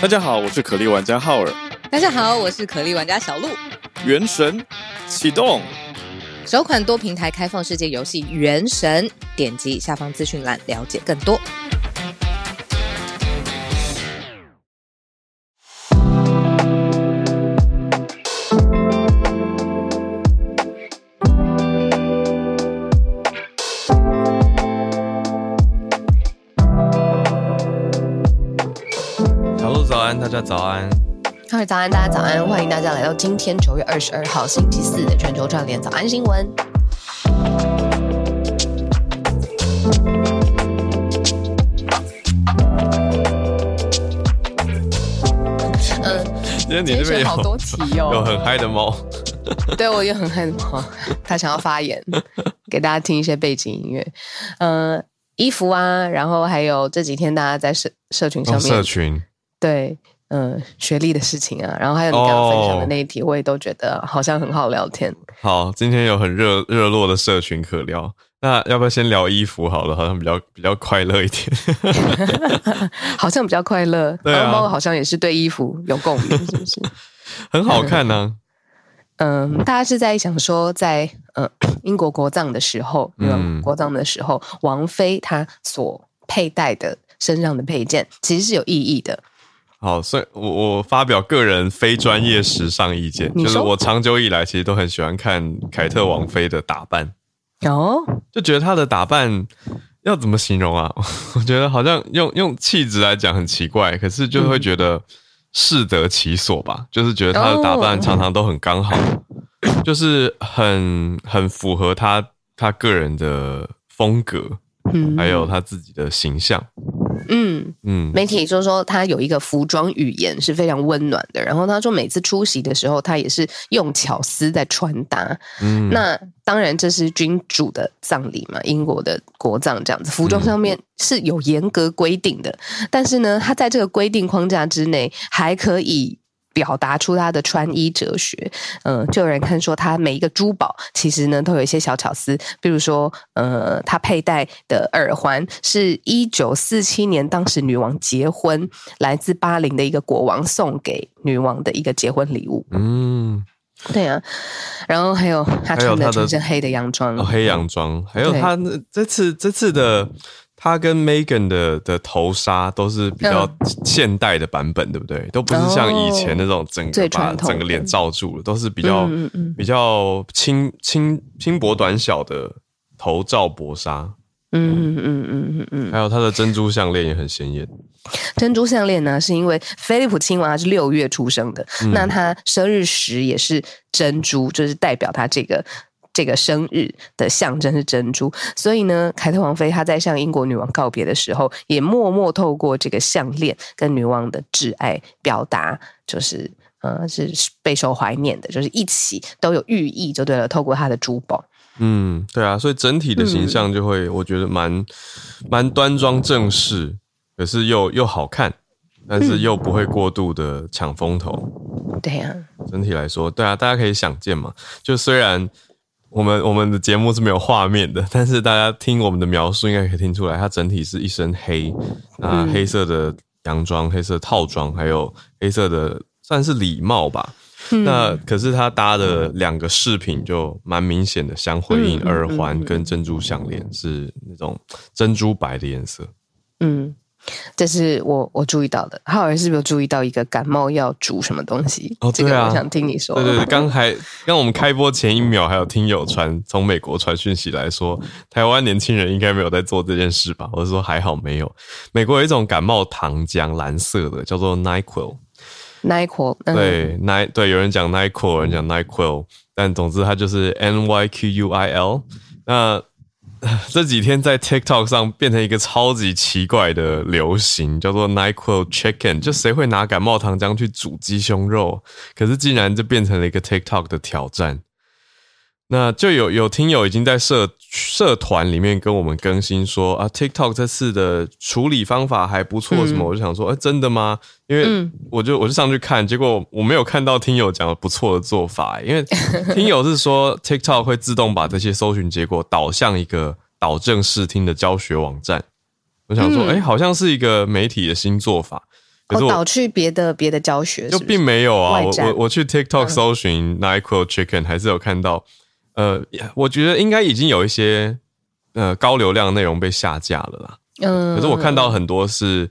大家好，我是可莉玩家浩尔。大家好，我是可莉玩家小鹿。原神启动，首款多平台开放世界游戏《原神》，点击下方资讯栏了解更多。早安。各位早安，大家早安，欢迎大家来到今天九月二十二号星期四的全球串联早安新闻。嗯，今天你那边有今天选好多题哦 有很嗨的猫。对我也很害怕，他想要发言，给大家听一些背景音乐。呃，衣服啊，然后还有这几天大家在社社群上哦面、社群，对，嗯、学历的事情啊，然后还有你刚刚分享的那一题，我也都觉得好像很好聊天。好，今天有很热热络的社群可聊。那要不要先聊衣服好了？好像比较比较快乐一点。好像比较快乐，对猫好像也是对衣服有共鸣，是不是？很好看呢、嗯，大家是在想说在，呃英国国葬的时候，嗯国葬的时候，王菲她所佩戴的身上的配件其实是有意义的。好，所以我我发表个人非专业时尚意见，就是我长久以来其实都很喜欢看凯特王妃的打扮，哦，就觉得她的打扮要怎么形容啊？我觉得好像用用气质来讲很奇怪，可是就会觉得适得其所吧，就是觉得她的打扮常常都很刚好，就是很很符合她她个人的风格，嗯。还有她自己的形象。嗯，嗯，媒体就说他有一个服装语言是非常温暖的，然后他说每次出席的时候，他也是用巧思在穿搭。嗯那当然这是君主的葬礼嘛，英国的国葬这样子，服装上面是有严格规定的，但是呢，他在这个规定框架之内，还可以。表达出他的穿衣哲学，嗯、就有人看说他每一个珠宝其实呢都有一些小巧思，比如说，呃，他佩戴的耳环是一九四七年当时女王结婚，来自巴林的一个国王送给女王的一个结婚礼物。嗯。对啊，然后还有他穿的还有她的全身黑的洋装，哦，黑洋装，还有对他那这次这次的他跟 Megan 的的头纱都是比较嗯现代的版本，对不对？都不是像以前那种整个最把整个脸罩住了，都是比较嗯嗯嗯比较轻轻轻薄短小的头罩薄纱，嗯嗯嗯嗯嗯嗯，还有他的珍珠项链也很显眼。珍珠项链呢，是因为菲利普亲王他是六月出生的，嗯那他生日时也是珍珠，就是代表他这个。这个生日的象征是珍珠，所以呢，凯特王妃她在向英国女王告别的时候，也默默透过这个项链跟女王的挚爱表达，就是呃是备受怀念的，就是一起都有寓意，就对了。透过她的珠宝，嗯，对啊，所以整体的形象就会，我觉得蛮蛮端庄正式，可是又又好看，但是又不会过度的抢风头。对啊、整体来说，对啊，大家可以想见嘛。就虽然我们我们的节目是没有画面的，但是大家听我们的描述，应该可以听出来，它整体是一身黑啊，嗯。黑色的洋装、黑色套装，还有黑色的算是礼帽吧。嗯。那可是它搭的两个饰品就蛮明显的相辉映，嗯嗯耳环跟珍珠项链是那种珍珠白的颜色。嗯，这是我我注意到的。浩儿是不是有注意到一个感冒要煮什么东西？哦对啊这个我想听你说。对对对，刚才刚我们开播前一秒，还有听友传从美国传讯息来说，台湾年轻人应该没有在做这件事吧？我是说还好没有。美国有一种感冒糖浆，蓝色的，叫做 Nyquil。Nyquil，嗯、对，Ny 对，有人讲 Nyquil，有人讲 Nyquil，但总之它就是 N Y Q U I L。那 这几天在 TikTok 上变成一个超级奇怪的流行，叫做 Nyquil Chicken，就谁会拿感冒糖浆去煮鸡胸肉？可是竟然就变成了一个 TikTok 的挑战。那就有有听友已经在社社团里面跟我们更新说啊，TikTok 这次的处理方法还不错，什么？我就想说，哎、真的吗？因为嗯我就我就上去看，结果我没有看到听友讲的不错的做法，因为听友是说 TikTok 会自动把这些搜寻结果导向一个导正视听的教学网站。我想说，哎、好像是一个媒体的新做法。可是我哦导去别的别的教学是就并没有啊，我我我去 TikTok 搜寻 Nyquil Chicken，还是有看到，呃，我觉得应该已经有一些呃高流量内容被下架了啦。嗯可是我看到很多是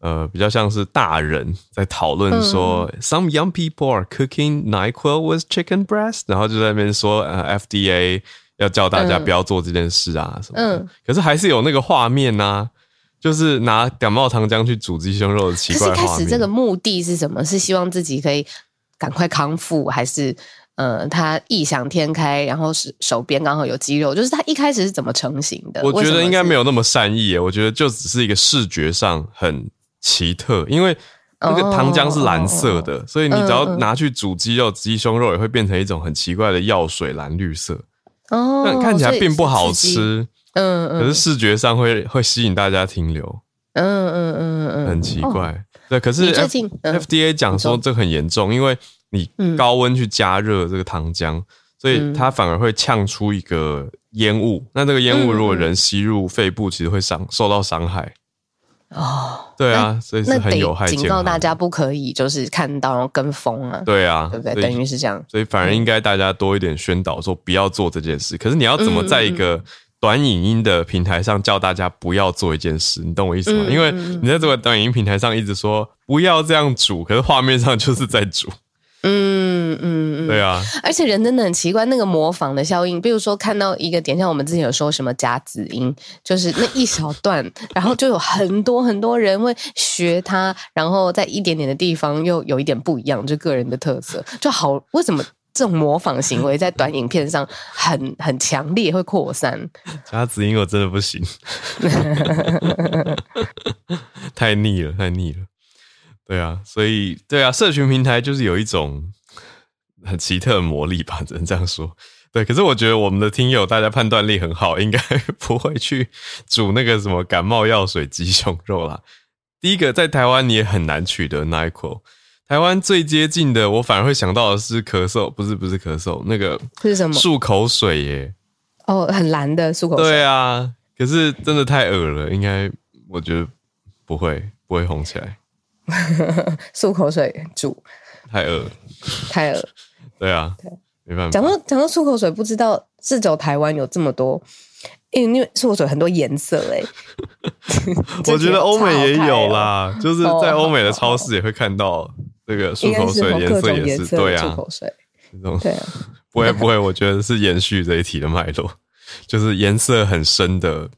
呃比较像是大人在讨论说、s 嗯 o m e young people are cooking Nyquil with chicken breast，然后就在那边说呃 FDA 要叫大家嗯不要做这件事啊什么的。嗯可是还是有那个画面呐、就是拿感冒糖浆去煮鸡胸肉的奇可是开怪的画面。始这个目的是什么？是希望自己可以赶快康复，还是呃他异想天开，然后是手边刚好有肌肉？就是他一开始是怎么成型的？我觉得应该没有有那么善意耶，我觉得就只是一个视觉上很奇特，因为那个糖浆是蓝色的，所以你只要拿去煮鸡肉、鸡胸肉，也会变成一种很奇怪的药水蓝绿色，哦但看起来并不好。吃，嗯嗯，可是视觉上会会吸引大家停留，嗯嗯嗯嗯，很奇哦怪。对，可是最 F 近嗯 FDA 讲说这很严重，因为你嗯高温去加热这个糖浆，所以它反而会呛出一个烟雾。那这个烟雾嗯如果人吸入肺部，其实会伤受到伤害。哦，对啊，所以是那很有害警告大家不可以就是看到然后跟风啊，对啊，对不对？等于是这样。所以反而应该大家多一点宣导，说不要做这件事。可是你要怎么在一嗯个短影音的平台上叫大家不要做一件事？你懂我意思吗？嗯因为你在这个短影音平台上一直说不要这样煮，可是画面上就是在煮。嗯嗯嗯，对啊，而且人真的很奇怪，那个模仿的效应，比如说看到一个点，像我们之前有说什么夹子音，就是那一小段，然后就有很多很多人会学它，然后在一点点的地方又有一点不一样，就个人的特色，就好。为什么这种模仿行为在短影片上很很强烈，会扩散？加子音我真的不行，太腻了，太腻了。对啊，所以对啊，社群平台就是有一种很奇特的魔力吧，只能这样说。对，可是我觉得我们的听友大家判断力很好，应该 不会去煮那个什么感冒药水鸡胸肉啦。第一个，在台湾你也很难取得 Nyquil。台湾最接近的，我反而会想到的是咳嗽，不是不是咳嗽，那个是什么？漱口水耶。哦，很蓝的漱口水。对啊，可是真的太恶了，应该我觉得不会不会红起来，漱口水煮太恶了。太恶。对啊，没办法讲。到讲到漱口水，不知道是走台湾有这么多，因为漱口水很多颜色哎、我觉得欧美也有啦，就是在欧美的超市也会看到这个漱口水颜色也是对啊的漱口，水，这种对啊，不会 不会，我觉得是延续这一题的脉络，就是颜色很深的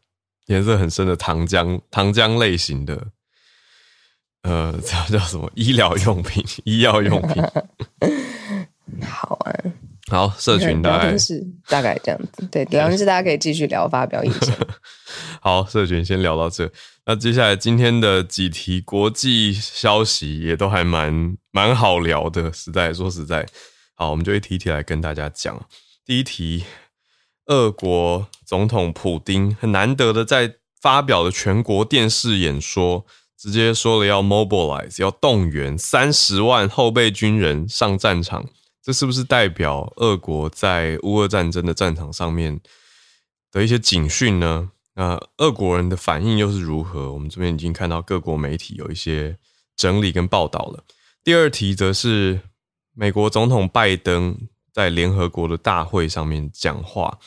颜色很深的糖浆糖浆类型的，呃，叫叫什么医疗用品、医药用品。好啊，好，社群大概是大概这样子，对，聊天室大家可以继续聊发表意见。好，社群先聊到这。那接下来今天的几题国际消息也都还蛮蛮好聊的，实在说实在，好，我们就一题一题来跟大家讲。第一题，俄国总统普丁很难得的在发表了全国电视演说，直接说了要 mobilize，要动员三十万后备军人上战场。这是不是代表俄国在乌俄战争的战场上面的一些警讯呢？那俄国人的反应又是如何？我们这边已经看到各国媒体有一些整理跟报道了。第二题则是美国总统拜登在联合国的大会上面讲话，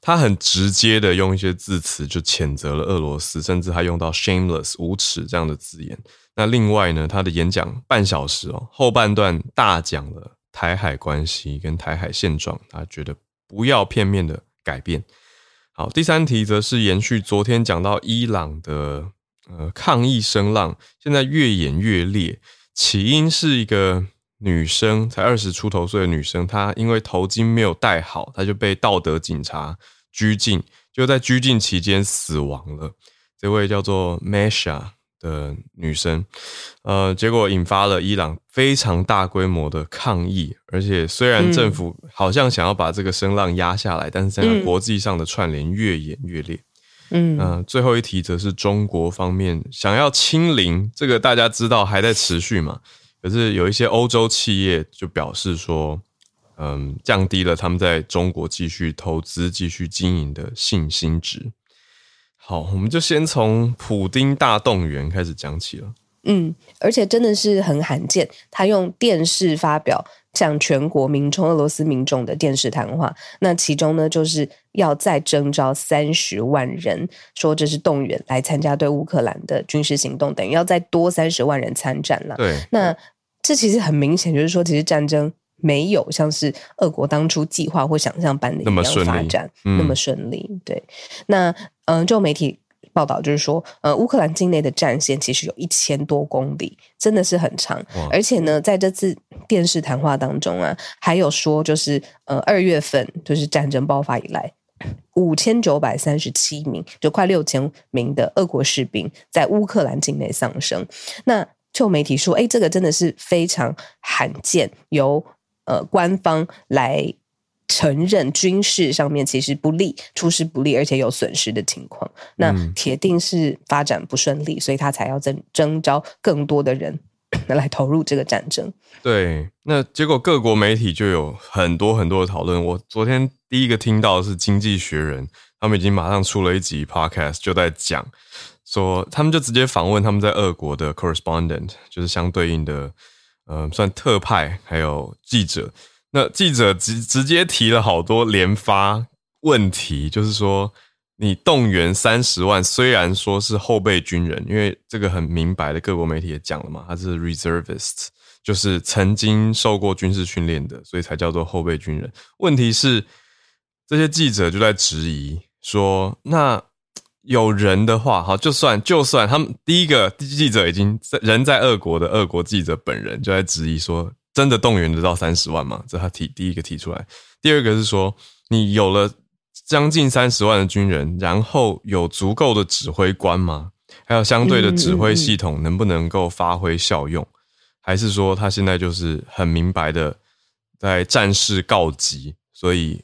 他很直接的用一些字词就谴责了俄罗斯，甚至还用到 shameless 无耻这样的字眼。那另外呢，他的演讲半小时哦，后半段大讲了台海关系跟台海现状，他觉得不要片面的改变。好，第三题则是延续昨天讲到伊朗的呃抗议声浪，现在越演越烈。起因是一个女生，才二十出头岁的女生，她因为头巾没有戴好，她就被道德警察拘禁，就在拘禁期间死亡了。这位叫做 Mesha 的女生，呃，结果引发了伊朗非常大规模的抗议，而且虽然政府好像想要把这个声浪压下来，但是在嗯国际上的串联越演越烈。嗯那、最后一题则是中国方面想要清零，这个大家知道还在持续嘛？可是有一些欧洲企业就表示说，嗯，降低了他们在中国继续投资、继续经营的信心值。好，我们就先从普丁大动员开始讲起了。嗯，而且真的是很罕见，他用电视发表向全国民众、俄罗斯民众的电视谈话。那其中呢，就是要再征召三十万人，说这是动员来参加对乌克兰的军事行动，等于要再多三十万人参战了。对，那这其实很明显，就是说，其实战争没有像是俄国当初计划或想象般的那么一样发展嗯那么顺利。对，那嗯、呃就媒体报道就是说，呃，乌克兰境内的战线其实有一千多公里，真的是很长。而且呢，在这次电视谈话当中啊，还有说，就是呃，二月份就是战争爆发以来。五千九百三十七名，就快六千名的俄国士兵在乌克兰境内丧生。那就媒体说，哎，这个真的是非常罕见，由呃官方来承认军事上面其实不利、出师不利，而且有损失的情况。那嗯铁定是发展不顺利，所以他才要征征召更多的人 来投入这个战争。对，那结果各国媒体就有很多很多的讨论。我昨天第一个听到的是《经济学人》，他们已经马上出了一集 podcast，就在讲说，他们就直接访问他们在俄国的 correspondent，就是相对应的，呃，算特派还有记者。那记者直直接提了好多连发问题，就是说，你动员三十万，虽然说是后备军人，因为这个很明白的，各国媒体也讲了嘛，他是 reservists，就是曾经受过军事训练的，所以才叫做后备军人。问题是，这些记者就在质疑说，那有人的话，好，就算就算他们第一个记者已经在人在俄国的俄国记者本人就在质疑说，真的动员得到三十万吗？这他提第一个提出来。第二个是说，你有了将近三十万的军人，然后有足够的指挥官吗？还有相对的指挥系统能不能够发挥效用？还是说他现在就是很明白的在战事告急，所以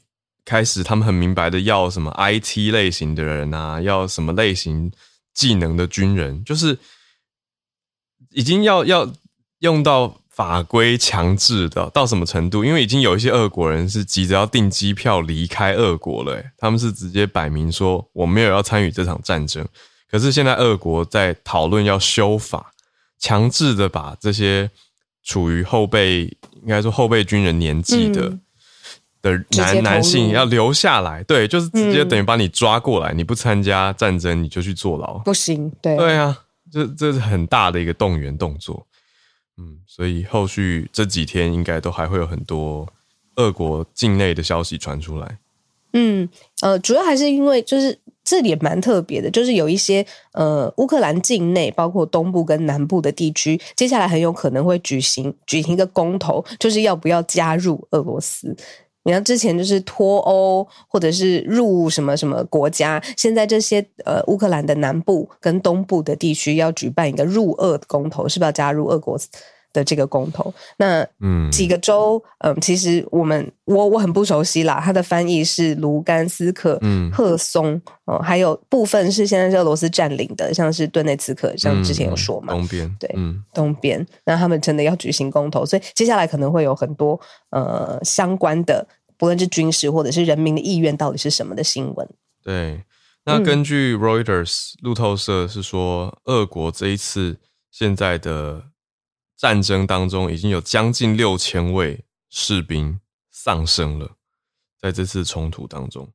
开始他们很明白的要什么 IT 类型的人啊，要什么类型技能的军人，就是已经要要用到法规强制的到什么程度？因为已经有一些俄国人是急着要订机票离开俄国了、他们是直接摆明说我没有要参与这场战争。可是现在俄国在讨论要修法，强制的把这些处于后备，应该说后备军人年纪的、男男性要留下来，对，就是直接嗯等于把你抓过来，你不参加战争你就去坐牢。不行，对对啊，这这是很大的一个动员动作。嗯，所以后续这几天应该都还会有很多俄国境内的消息传出来。嗯，呃，主要还是因为就是这里也蛮特别的，就是有一些呃乌克兰境内，包括东部跟南部的地区，接下来很有可能会举行举行一个公投，就是要不要加入俄罗斯。你看，之前就是脱欧，或者是入什么什么国家，现在这些呃乌克兰的南部跟东部的地区要举办一个入俄的公投，是不是要加入俄国？的这个公投？那嗯，几个州，嗯，其实我们我我很不熟悉啦，它的翻译是卢甘斯克、嗯赫松，哦、还有部分是现在是俄罗斯占领的，像是顿内茨克，像之前有说嘛，嗯东边，对嗯，东边，那他们真的要举行公投，所以接下来可能会有很多呃相关的，不论是军事或者是人民的意愿到底是什么的新闻。对。那嗯根据 Reuters 路透社是说，俄国这一次现在的战争当中，已经有将近六千位士兵丧生了，在这次冲突当中，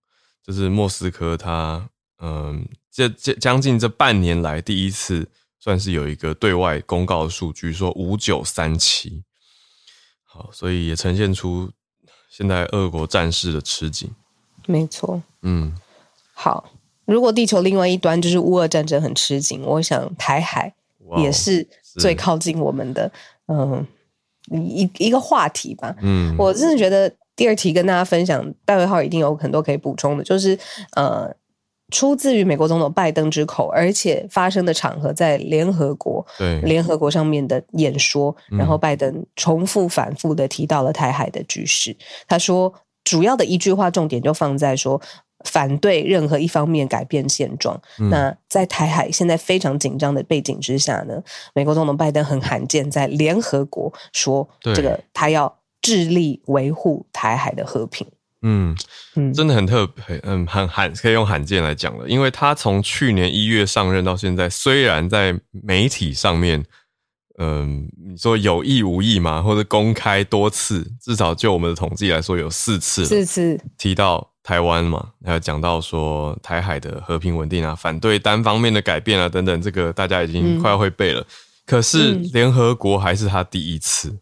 这是莫斯科他嗯，这这将近这半年来第一次算是有一个对外公告的数据，说五九三七。好，所以也呈现出现在俄国战事的吃紧。没错，嗯，好，如果地球另外一端就是乌俄战争很吃紧，我想台海也是最靠近我们的，嗯，一一个话题吧。嗯，我真的觉得第二题跟大家分享，戴维浩一定有很多可以补充的，就是呃，出自于美国总统拜登之口，而且发生的场合在联合国，对，联合国上面的演说，嗯然后拜登重复反复的提到了台海的局势。他说，主要的一句话重点就放在说。反对任何一方面改变现状。嗯那在台海现在非常紧张的背景之下呢，美国总统拜登很罕见在联合国说对这个他要致力维护台海的和平。嗯，嗯，真的很特别，嗯，很罕可以用罕见来讲了，因为他从去年一月上任到现在，虽然在媒体上面嗯，你说有意无意嘛，或者公开多次，至少就我们的统计来说，有四次四次，提到台湾嘛，还有讲到说台海的和平稳定啊，反对单方面的改变啊等等，这个大家已经快要会背了。可是联合国还是他第一次。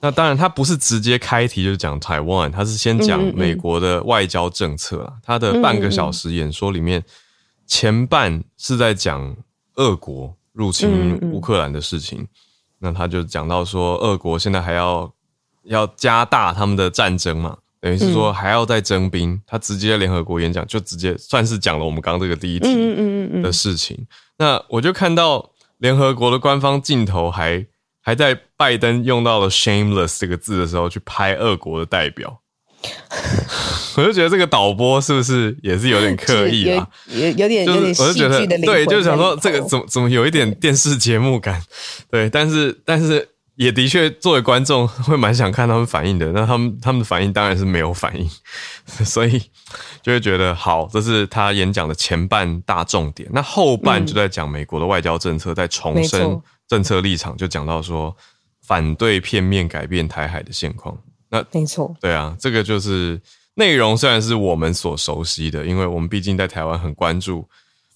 那当然，他不是直接开题就讲台湾，他是先讲美国的外交政策啊。他的半个小时演说里面，前半是在讲俄国入侵乌克兰的事情。那他就讲到说，俄国现在还要要加大他们的战争嘛，等于是说还要再征兵。他直接联合国演讲就直接算是讲了我们刚刚这个第一题的事情。那我就看到联合国的官方镜头还。还在拜登用到了 “shameless” 这个字的时候去拍俄国的代表，我就觉得这个导播是不是也是有点刻意啊？有有点有点我就觉得对，就是想说这个怎么怎么有一点电视节目感，对，但是但是也的确作为观众会蛮想看他们反应的，那他们他们的反应当然是没有反应，所以就会觉得好，这是他演讲的前半大重点，那后半就在讲美国的外交政策，在重申。政策立场就讲到说，反对片面改变台海的现况。那没错，对啊，这个就是内容，虽然是我们所熟悉的，因为我们毕竟在台湾很关注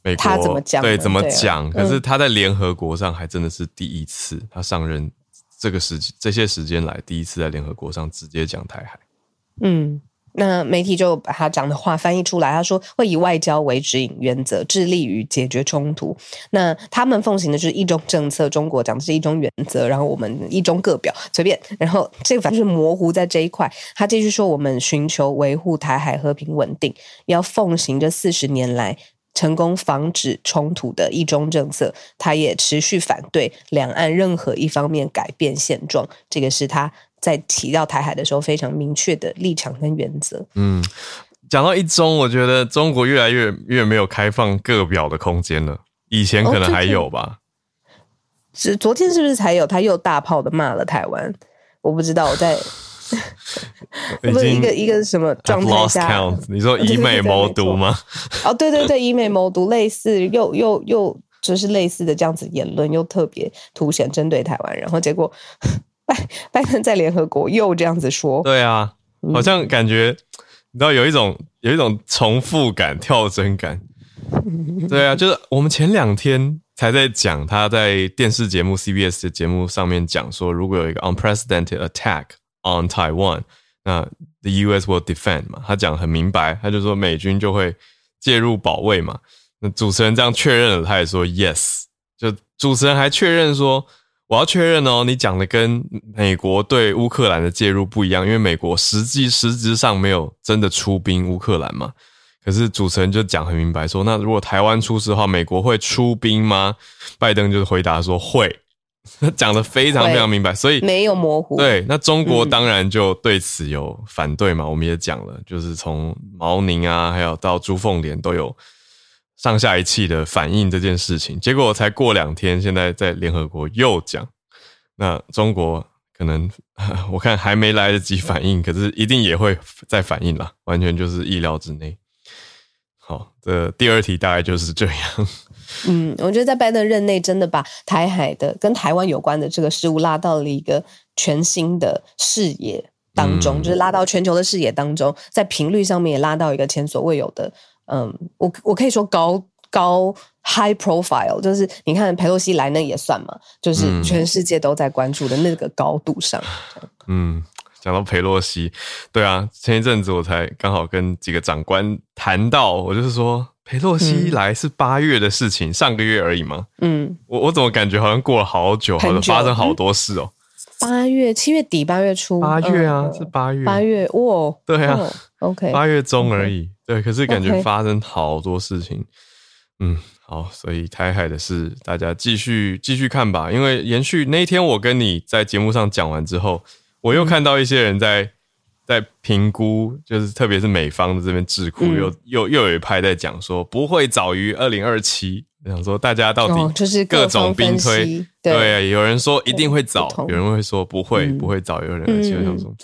美国怎么讲，对怎么讲。可是他在联合国上还真的是第一次，他上任这个时这些时间来第一次在联合国上直接讲台海。嗯。那媒体就把他讲的话翻译出来，他说会以外交为指引原则，致力于解决冲突。那他们奉行的就是一中政策，中国讲的是一中原则，然后我们一中各表，随便。然后这个反正就是模糊在这一块。他继续说，我们寻求维护台海和平稳定，要奉行这四十年来成功防止冲突的一中政策。他也持续反对两岸任何一方面改变现状。这个是他。在提到台海的时候，非常明确的立场跟原则。嗯，讲到一中，我觉得中国越来越越没有开放各表的空间了。以前可能还有吧。是昨天是不是才有？他又大炮的骂了台湾。我不知道我在。不是一个一个什么状态下？你说 以美谋独吗？哦，对对对，以美谋独，类似又又又就是类似的这样子言论，又特别凸显针对台湾，然后结果。拜 拜登在联合国又这样子说，对啊，好像感觉你知道有一种有一种重复感、跳针感。对啊，就是我们前两天才在讲他在电视节目 CBS 的节目上面讲说，如果有一个 unprecedented attack on Taiwan，那 the U.S. will defend 嘛。他讲很明白，他就说美军就会介入保卫嘛。那主持人这样确认了，他也说 yes。就主持人还确认说。我要确认哦，你讲的跟美国对乌克兰的介入不一样，因为美国实际实质上没有真的出兵乌克兰嘛。可是主持人就讲很明白，说那如果台湾出事的话，美国会出兵吗？拜登就是回答说会，讲的非常非常明白，所以没有模糊。对，那中国当然就对此有反对嘛。我们也讲了，就是从毛宁啊，还有到朱凤莲都有。上下一气的反应这件事情，结果才过两天，现在在联合国又讲，那中国可能 我看还没来得及反应，可是一定也会再反应啦，完全就是意料之内。好，这第二题大概就是这样。嗯，我觉得在拜登任内，真的把台海的跟台湾有关的这个事物拉到了一个全新的视野当中，就是拉到全球的视野当中，在频率上面也拉到一个前所未有的。嗯，我我可以说高高 high profile，就是你看佩洛西来那也算嘛，就是全世界都在关注的那个高度上。嗯，讲到佩洛西，对啊，前一阵子我才刚好跟几个长官谈到，我就是说裴洛西来是八月的事情，上个月而已嘛。嗯，我我怎么感觉好像过了好久，好像发生好多事哦。八月七月底八月初，八月啊，是八月，八月哇，对啊，OK，八月中而已。对，可是感觉发生好多事情，嗯，好，所以台海的事大家继续继续看吧。因为延续那一天我跟你在节目上讲完之后，我又看到一些人在在评估，就是特别是美方的这边智库，又又又有一派在讲说不会早于二零二七，想说大家到底就是各种兵推，对，有人说一定会早，有人会说不会不会早，有人而且想说。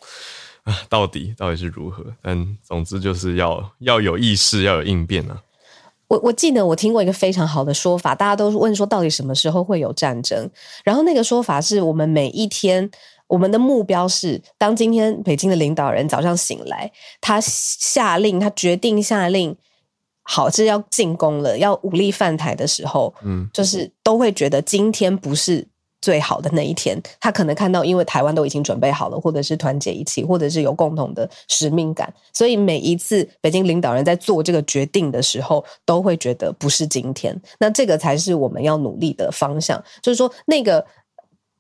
啊，到底到底是如何？但总之就是要要有意识，要有应变啊。我我记得我听过一个非常好的说法，大家都问说到底什么时候会有战争？然后那个说法是我们每一天，我们的目标是，当今天北京的领导人早上醒来，他下令，他决定下令，好，这要进攻了，要武力犯台的时候，嗯，就是都会觉得今天不是。最好的那一天，他可能看到，因为台湾都已经准备好了，或者是团结一起，或者是有共同的使命感，所以每一次北京领导人在做这个决定的时候，都会觉得不是今天。那这个才是我们要努力的方向，就是说那个。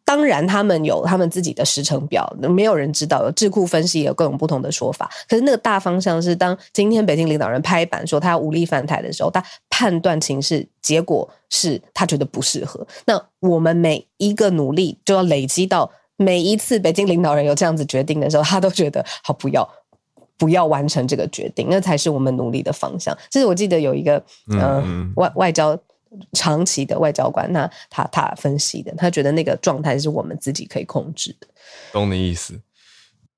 当然，他们有他们自己的时程表，没有人知道。有智库分析，有各种不同的说法。可是那个大方向是，当今天北京领导人拍板说他要武力反台的时候，他判断情势，结果是他觉得不适合。那我们每一个努力，就要累积到每一次北京领导人有这样子决定的时候，他都觉得好，不要不要完成这个决定，那才是我们努力的方向。这是我记得有一个嗯外外交。长期的外交官，那他他分析的，他觉得那个状态是我们自己可以控制的。懂你意思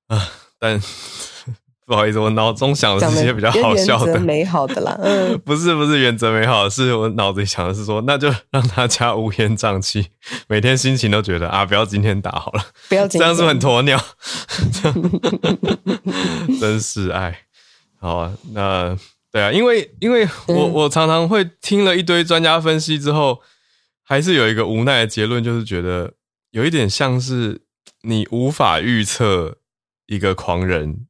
啊？但 不好意思，我脑中想的是些比较好笑的、美好的啦。嗯，不是不是原则美好，是我脑子里想的是说，那就让大家乌烟瘴气，每天心情都觉得啊，不要今天打好了，不要这样是很鸵鸟，真是爱。好啊，那。对啊，因为因为我我常常会听了一堆专家分析之后，还是有一个无奈的结论，就是觉得有一点像是你无法预测一个狂人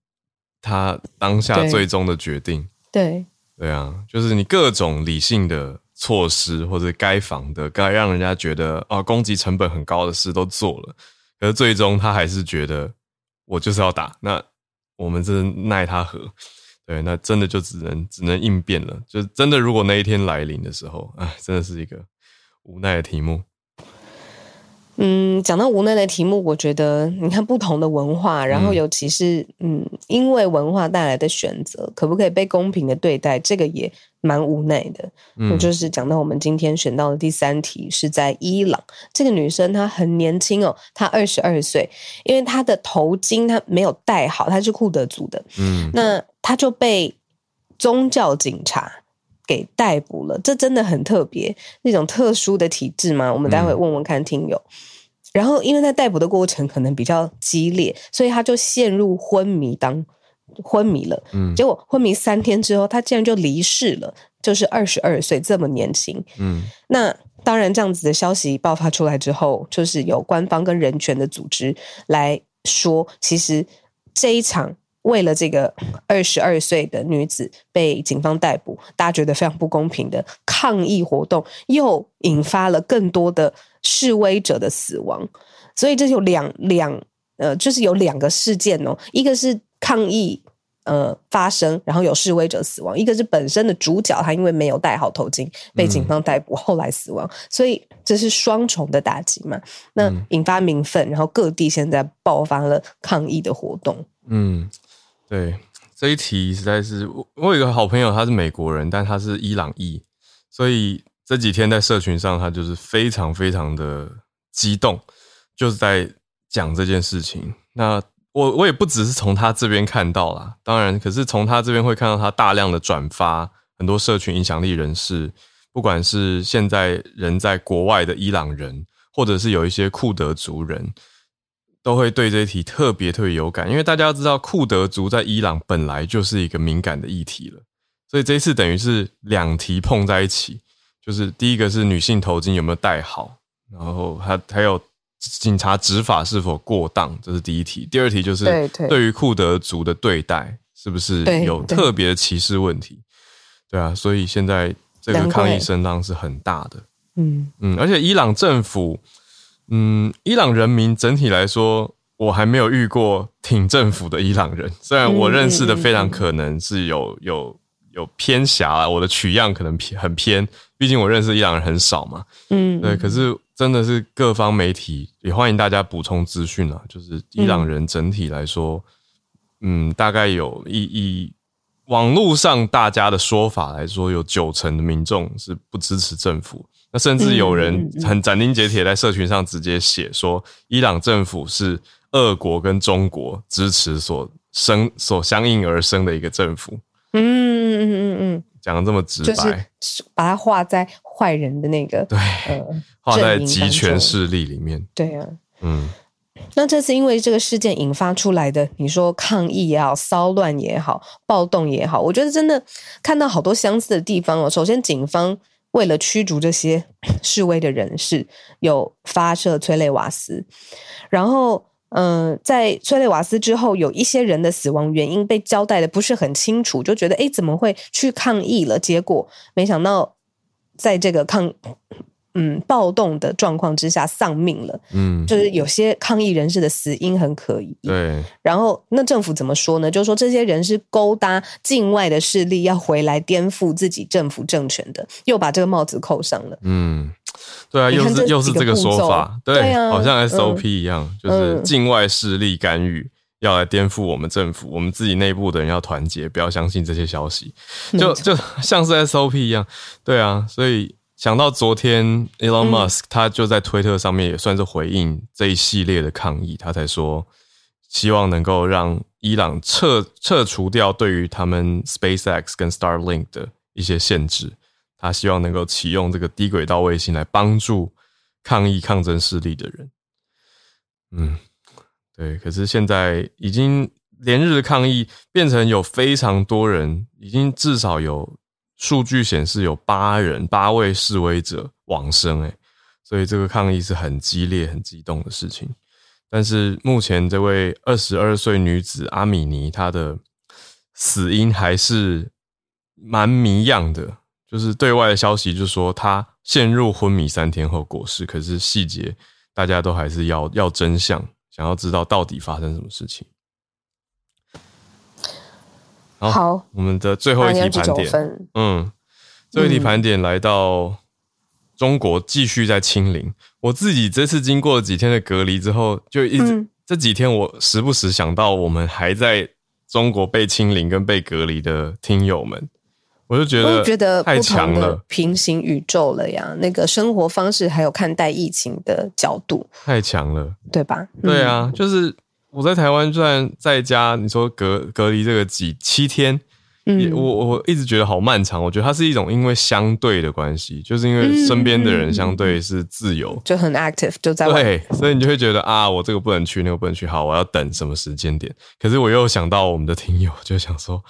他当下最终的决定。对对啊，就是你各种理性的措施或者该防的、该让人家觉得啊攻击成本很高的事都做了，可是最终他还是觉得我就是要打，那我们这奈他何？对，那真的就只能只能应变了。就真的，如果那一天来临的时候，哎，真的是一个无奈的题目。嗯，讲到无奈的题目，我觉得你看不同的文化，然后尤其是嗯，因为文化带来的选择，可不可以被公平的对待，这个也蛮无奈的。嗯，就是讲到我们今天选到的第三题，是在伊朗，这个女生她很年轻哦，她二十二岁，因为她的头巾她没有戴好，她是库德族的，嗯，那她就被宗教警察。给逮捕了，这真的很特别，那种特殊的体制吗？我们待会问问看听友。然后，因为在逮捕的过程可能比较激烈，所以他就陷入昏迷当昏迷了。嗯，结果昏迷三天之后，他竟然就离世了，就是二十二岁，这么年轻。嗯，那当然，这样子的消息爆发出来之后，就是有官方跟人权的组织来说，其实这一场。为了这个二十二岁的女子被警方逮捕，大家觉得非常不公平的抗议活动，又引发了更多的示威者的死亡。所以这有两两呃，就是有两个事件哦，一个是抗议呃发生，然后有示威者死亡；一个是本身的主角他因为没有戴好头巾被警方逮捕，后来死亡。所以这是双重的打击嘛？那引发民愤，然后各地现在爆发了抗议的活动。嗯。对这一题实在是，我我有一个好朋友，他是美国人，但他是伊朗裔，所以这几天在社群上，他就是非常非常的激动，就是在讲这件事情。那我我也不只是从他这边看到啦，当然，可是从他这边会看到他大量的转发，很多社群影响力人士，不管是现在人在国外的伊朗人，或者是有一些库德族人。都会对这一题特别特别有感，因为大家要知道库德族在伊朗本来就是一个敏感的议题了，所以这一次等于是两题碰在一起，就是第一个是女性头巾有没有戴好，然后还还有警察执法是否过当，这是第一题。第二题就是对于库德族的对待是不是有特别的歧视问题？对啊，所以现在这个抗议声浪是很大的。嗯嗯，而且伊朗政府。嗯，伊朗人民整体来说，我还没有遇过挺政府的伊朗人。虽然我认识的非常可能是有有有偏狭，我的取样可能偏很偏，毕竟我认识伊朗人很少嘛。嗯，对。可是真的是各方媒体也欢迎大家补充资讯啊。就是伊朗人整体来说，嗯，大概有一一网络上大家的说法来说，有九成的民众是不支持政府。那甚至有人很斩钉截铁在社群上直接写说，伊朗政府是俄国跟中国支持所生所相应而生的一个政府。嗯嗯嗯嗯嗯，讲的这么直就是白，把它画在坏人的那个对，呃画在集权势力里面，对啊。嗯，那这次因为这个事件引发出来的，你说抗议也好、骚乱也好、暴动也好，我觉得真的看到好多相似的地方哦。首先，警方为了驱逐这些 示威的人士，有发射催泪瓦斯，然后。嗯，在催泪瓦斯之后，有一些人的死亡原因被交代的不是很清楚，就觉得诶怎么会去抗议了？结果没想到，在这个抗嗯暴动的状况之下丧命了。嗯，就是有些抗议人士的死因很可疑。对，然后那政府怎么说呢？就是说这些人是勾搭境外的势力，要回来颠覆自己政府政权的，又把这个帽子扣上了。嗯，对啊，又是又是这个说法，对啊好像嗯 SOP 一样，就是嗯境外势力干预。要来颠覆我们政府，我们自己内部的人要团结，不要相信这些消息，就就像是 SOP 一样，对啊，所以想到昨天 Elon 嗯 Musk 他就在推特上面也算是回应这一系列的抗议，他才说希望能够让伊朗撤撤除掉对于他们 SpaceX 跟 Starlink 的一些限制，他希望能够启用这个低轨道卫星来帮助抗议抗争势力的人。嗯，对。可是现在已经连日的抗议变成有非常多人，已经至少有数据显示有八人八位示威者往生，诶，所以这个抗议是很激烈、很激动的事情。但是目前这位二十二岁女子阿米尼，她的死因还是蛮谜样的。就是对外的消息就说她陷入昏迷三天后过世，可是细节大家都还是要要真相，想要知道到底发生什么事情。好好，我们的最后一题盘点，嗯，最后一题盘点来到中国，继续在清零。我自己这次经过几天的隔离之后，就一直、嗯这几天，我时不时想到我们还在中国被清零跟被隔离的听友们，我就觉得我觉得太强了，平行宇宙了呀。那个生活方式还有看待疫情的角度，太强了。对吧？嗯，对啊，就是我在台湾，虽然在家，你说隔隔离这个几七天，也嗯我我一直觉得好漫长。我觉得它是一种因为相对的关系，就是因为身边的人嗯相对是自由，就很 active，就在对，所以你就会觉得啊，我这个不能去，那个不能去，好，我要等什么时间点。可是我又想到我们的听友，就想说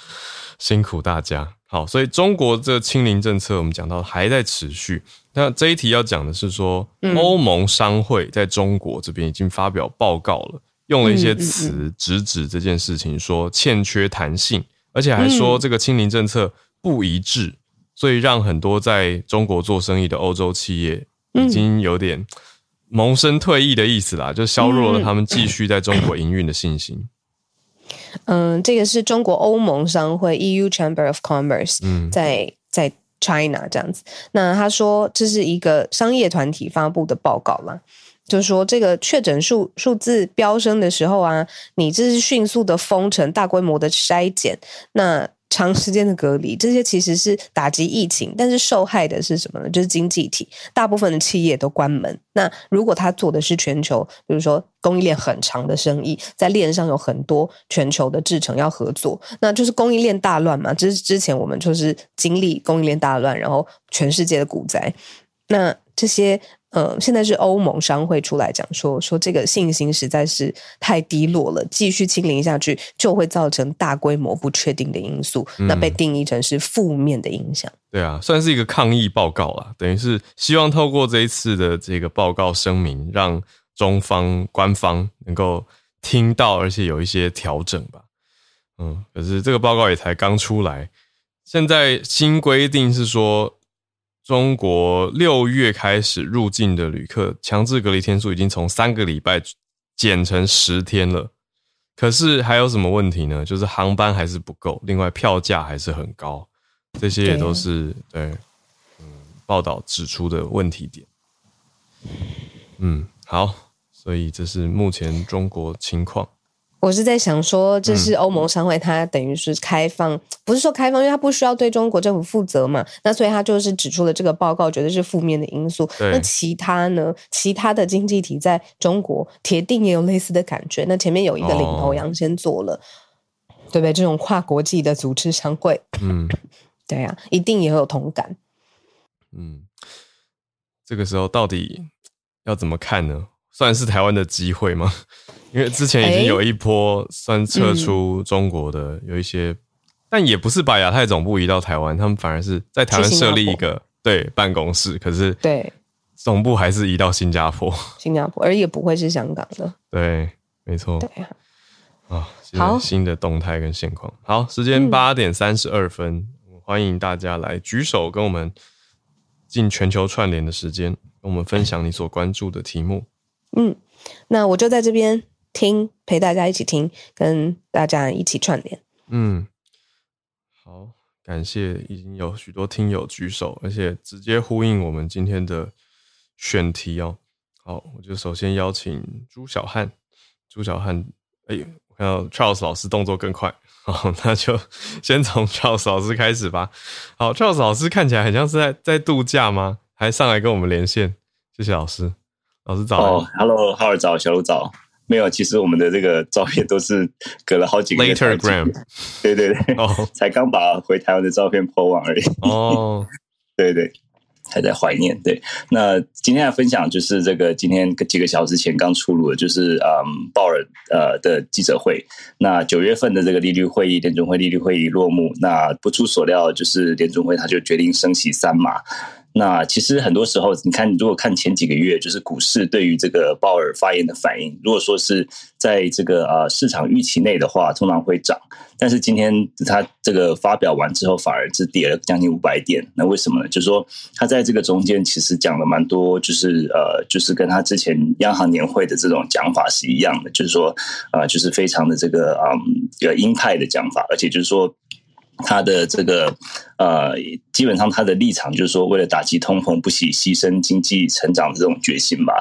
辛苦大家。好，所以中国这清零政策，我们讲到还在持续。那这一题要讲的是说，嗯欧盟商会在中国这边已经发表报告了，用了一些词直指这件事情，说欠缺弹性，而且还说这个清零政策不一致，所以让很多在中国做生意的欧洲企业已经有点萌生退役的意思啦，就削弱了他们继续在中国营运的信心。嗯，这个是中国欧盟商会 EU Chamber of Commerce 嗯。在在 China 这样子。那他说这是一个商业团体发布的报告啦，就是说这个确诊数数字飙升的时候啊，你这是迅速的封城、大规模的筛检，那。长时间的隔离，这些其实是打击疫情，但是受害的是什么呢？就是经济体，大部分的企业都关门。那如果他做的是全球，比如说供应链很长的生意，在链上有很多全球的制程要合作，那就是供应链大乱嘛。这是之前我们就是经历供应链大乱，然后全世界的股灾。那这些呃，现在是欧盟商会出来讲说，说这个信心实在是太低落了，继续清零下去就会造成大规模不确定的因素，那被定义成是负面的影响。对啊，算是一个抗议报告啦，等于是希望透过这一次的这个报告声明，让中方官方能够听到，而且有一些调整吧。嗯，可是这个报告也才刚出来，现在新规定是说，中国六月开始入境的旅客强制隔离天数已经从三个礼拜减成十天了。可是还有什么问题呢？就是航班还是不够，另外票价还是很高。这些也都是对，嗯，报道指出的问题点。嗯，好，所以这是目前中国情况。我是在想说，这是欧盟商会，它等于是开放，不是说开放，因为它不需要对中国政府负责嘛。那所以它就是指出了这个报告，觉得是负面的因素。那其他呢？其他的经济体在中国铁定也有类似的感觉。那前面有一个领头羊先做了，对不对？这种跨国际的组织商会，嗯，对呀、一定也有同感。嗯，这个时候到底要怎么看呢？算是台湾的机会吗？因为之前已经有一波算撤出中国的，有一些，但也不是把亚太总部移到台湾，他们反而是在台湾设立一个对办公室，可是对总部还是移到新加坡。新加坡，而也不会是香港的。对，没错。对啊、啊，好新的动态跟现况。好，时间八点三十二分，我欢迎大家来举手跟我们进全球串联的时间，跟我们分享你所关注的题目。嗯，那我就在这边听，陪大家一起听，跟大家一起串联。嗯，好，感谢已经有许多听友举手，而且直接呼应我们今天的选题哦。好，我就首先邀请朱小汉，朱小汉，哎，我看到 Charles 老师动作更快，好，那就 先从 Charles 老师开始吧。好，Charles 老师看起来很像是在在度假吗？还上来跟我们连线，谢谢老师，老师早安。哦，Hello，浩尔早，小鹿早。没有，其实我们的这个照片都是隔了好几个月才 Later gram 对对对，哦才刚把回台湾的照片 po 完而已。哦，对对，还在怀念。对，那今天的分享就是这个今天几个小时前刚出炉的，就是嗯鲍尔呃的记者会。那九月份的这个利率会议，联准会利率会议落幕。那不出所料，就是联准会他就决定升息三码。那其实很多时候，你看，如果看前几个月，就是股市对于这个鲍尔发言的反应，如果说是在这个呃市场预期内的话，通常会涨。但是今天他这个发表完之后，反而是跌了将近五百点。那为什么呢？就是说他在这个中间其实讲了蛮多，就是呃，就是跟他之前央行年会的这种讲法是一样的，就是说呃，就是非常的这个嗯呃鹰派的讲法，而且就是说。他的这个呃，基本上他的立场就是说，为了打击通膨，不惜牺牲经济成长的这种决心吧。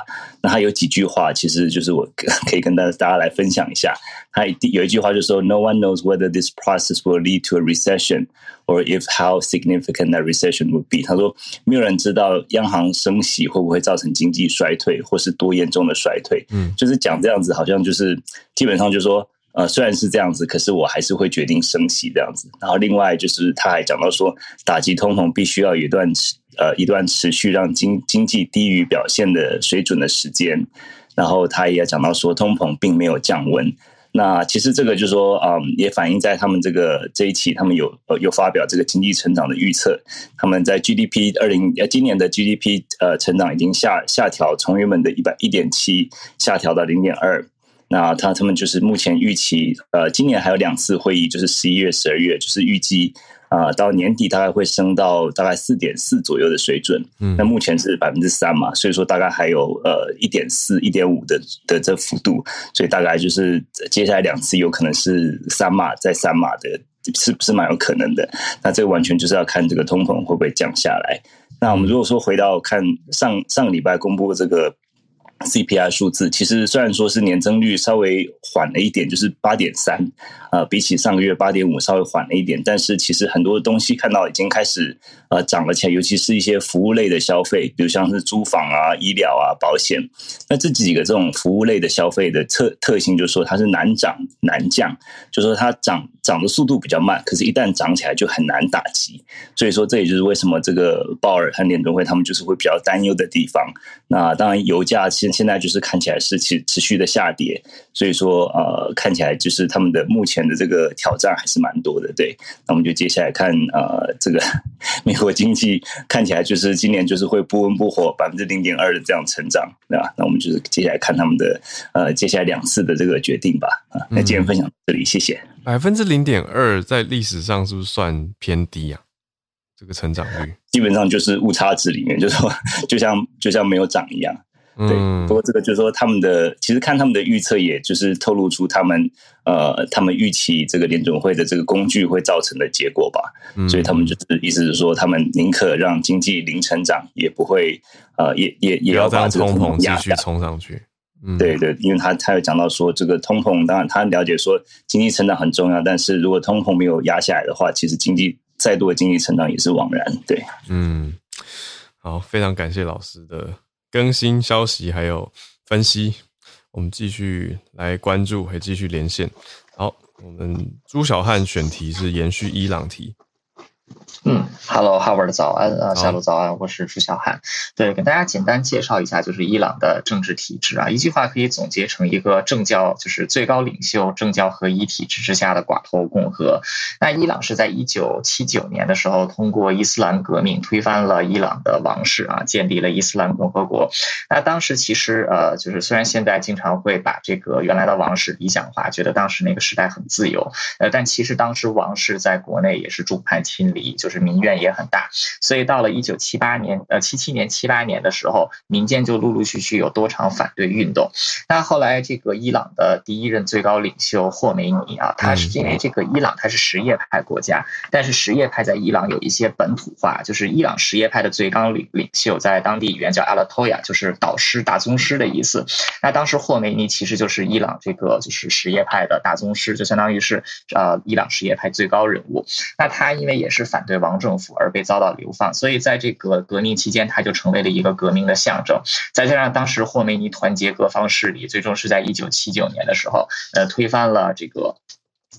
那他有几句话，其实就是我可以跟大家大家来分享一下。他有一句话就是说：“No one knows whether this process will lead to a recession, or if how significant that recession would be。”他说，没有人知道央行升息会不会造成经济衰退，或是多严重的衰退。嗯，就是讲这样子，好像就是基本上就是说。呃，虽然是这样子，可是我还是会决定升息这样子。然后另外就是他还讲到说，打击通膨必须要有一段持呃一段持续让经经济低于表现的水准的时间。然后他也讲到说，通膨并没有降温。那其实这个就是说，嗯，也反映在他们这个这一期，他们有呃有发表这个经济成长的预测。他们在 GDP 二零呃今年的 GDP 呃成长已经下下调，从原本的一百一点七下调到零点二。那他他们就是目前预期，呃，今年还有两次会议，就是十一月、十二月，就是预计啊、呃，到年底大概会升到大概四点四左右的水准。嗯那目前是百分之三嘛，所以说大概还有呃一点四、一点五的的这幅度，所以大概就是接下来两次有可能是三码再三码的，是不是蛮有可能的？那这个完全就是要看这个通膨会不会降下来。那我们如果说回到看上上个礼拜公布的这个。CPI 数字其实虽然说是年增率稍微缓了一点，就是八点三，呃，比起上个月八点五稍微缓了一点，但是其实很多东西看到已经开始呃涨了起来，尤其是一些服务类的消费，比如像是租房啊、医疗啊、保险，那这几个这种服务类的消费的特特性，就是说它是难涨难降，就说它涨涨的速度比较慢，可是一旦涨起来就很难打击，所以说这也就是为什么这个鲍尔和联准会他们就是会比较担忧的地方。那当然油价现现在就是看起来是持持续的下跌，所以说呃看起来就是他们的目前的这个挑战还是蛮多的。对，那我们就接下来看呃这个 美国经济看起来就是今年就是会不温不火，百分之零点二的这样成长，对吧？那我们就是接下来看他们的呃接下来两次的这个决定吧。啊，那今天分享到这里，谢谢。百分之零点二在历史上是不是算偏低啊？这个成长率基本上就是误差值里面，就是说就像就像没有涨一样。对，嗯不过这个就是说他们的，其实看他们的预测，也就是透露出他们呃，他们预期这个联准会的这个工具会造成的结果吧。嗯所以他们就是意思是说，他们宁可让经济零成长，也不会呃，也也也要把这个通膨继续压下。冲上去。嗯，对对，因为他他有讲到说，这个通膨，当然他了解说经济成长很重要，但是如果通膨没有压下来的话，其实经济再多的经济成长也是枉然。对，嗯，好，非常感谢老师的更新消息还有分析，我们继续来关注，还继续连线。好，我们朱小汉选题是延续伊朗题。嗯，Hello Howard，早安啊，下路早安，我是朱小涵。对，给大家简单介绍一下，就是伊朗的政治体制啊，一句话可以总结成一个政教就是最高领袖政教合一体制之下的寡头共和。那伊朗是在一九七九年的时候，通过伊斯兰革命推翻了伊朗的王室啊，建立了伊斯兰共和国。那当时其实呃，就是虽然现在经常会把这个原来的王室理想化，觉得当时那个时代很自由，呃，但其实当时王室在国内也是众叛亲离，就是。民怨也很大，所以到了一九七八年，呃，七七年、七八年的时候，民间就陆陆续续有多场反对运动。那后来，这个伊朗的第一任最高领袖霍梅尼啊，他是因为这个伊朗他是什叶派国家，但是什叶派在伊朗有一些本土化，就是伊朗什叶派的最高领领袖在当地语言叫阿拉托亚，就是导师、大宗师的意思。那当时霍梅尼其实就是伊朗这个就是什叶派的大宗师，就相当于是呃伊朗什叶派最高人物。那他因为也是反对王。政府而被遭到流放，所以在这个革命期间，他就成为了一个革命的象征。再加上当时霍梅尼团结各方势力，最终是在一九七九年的时候，呃，推翻了这个。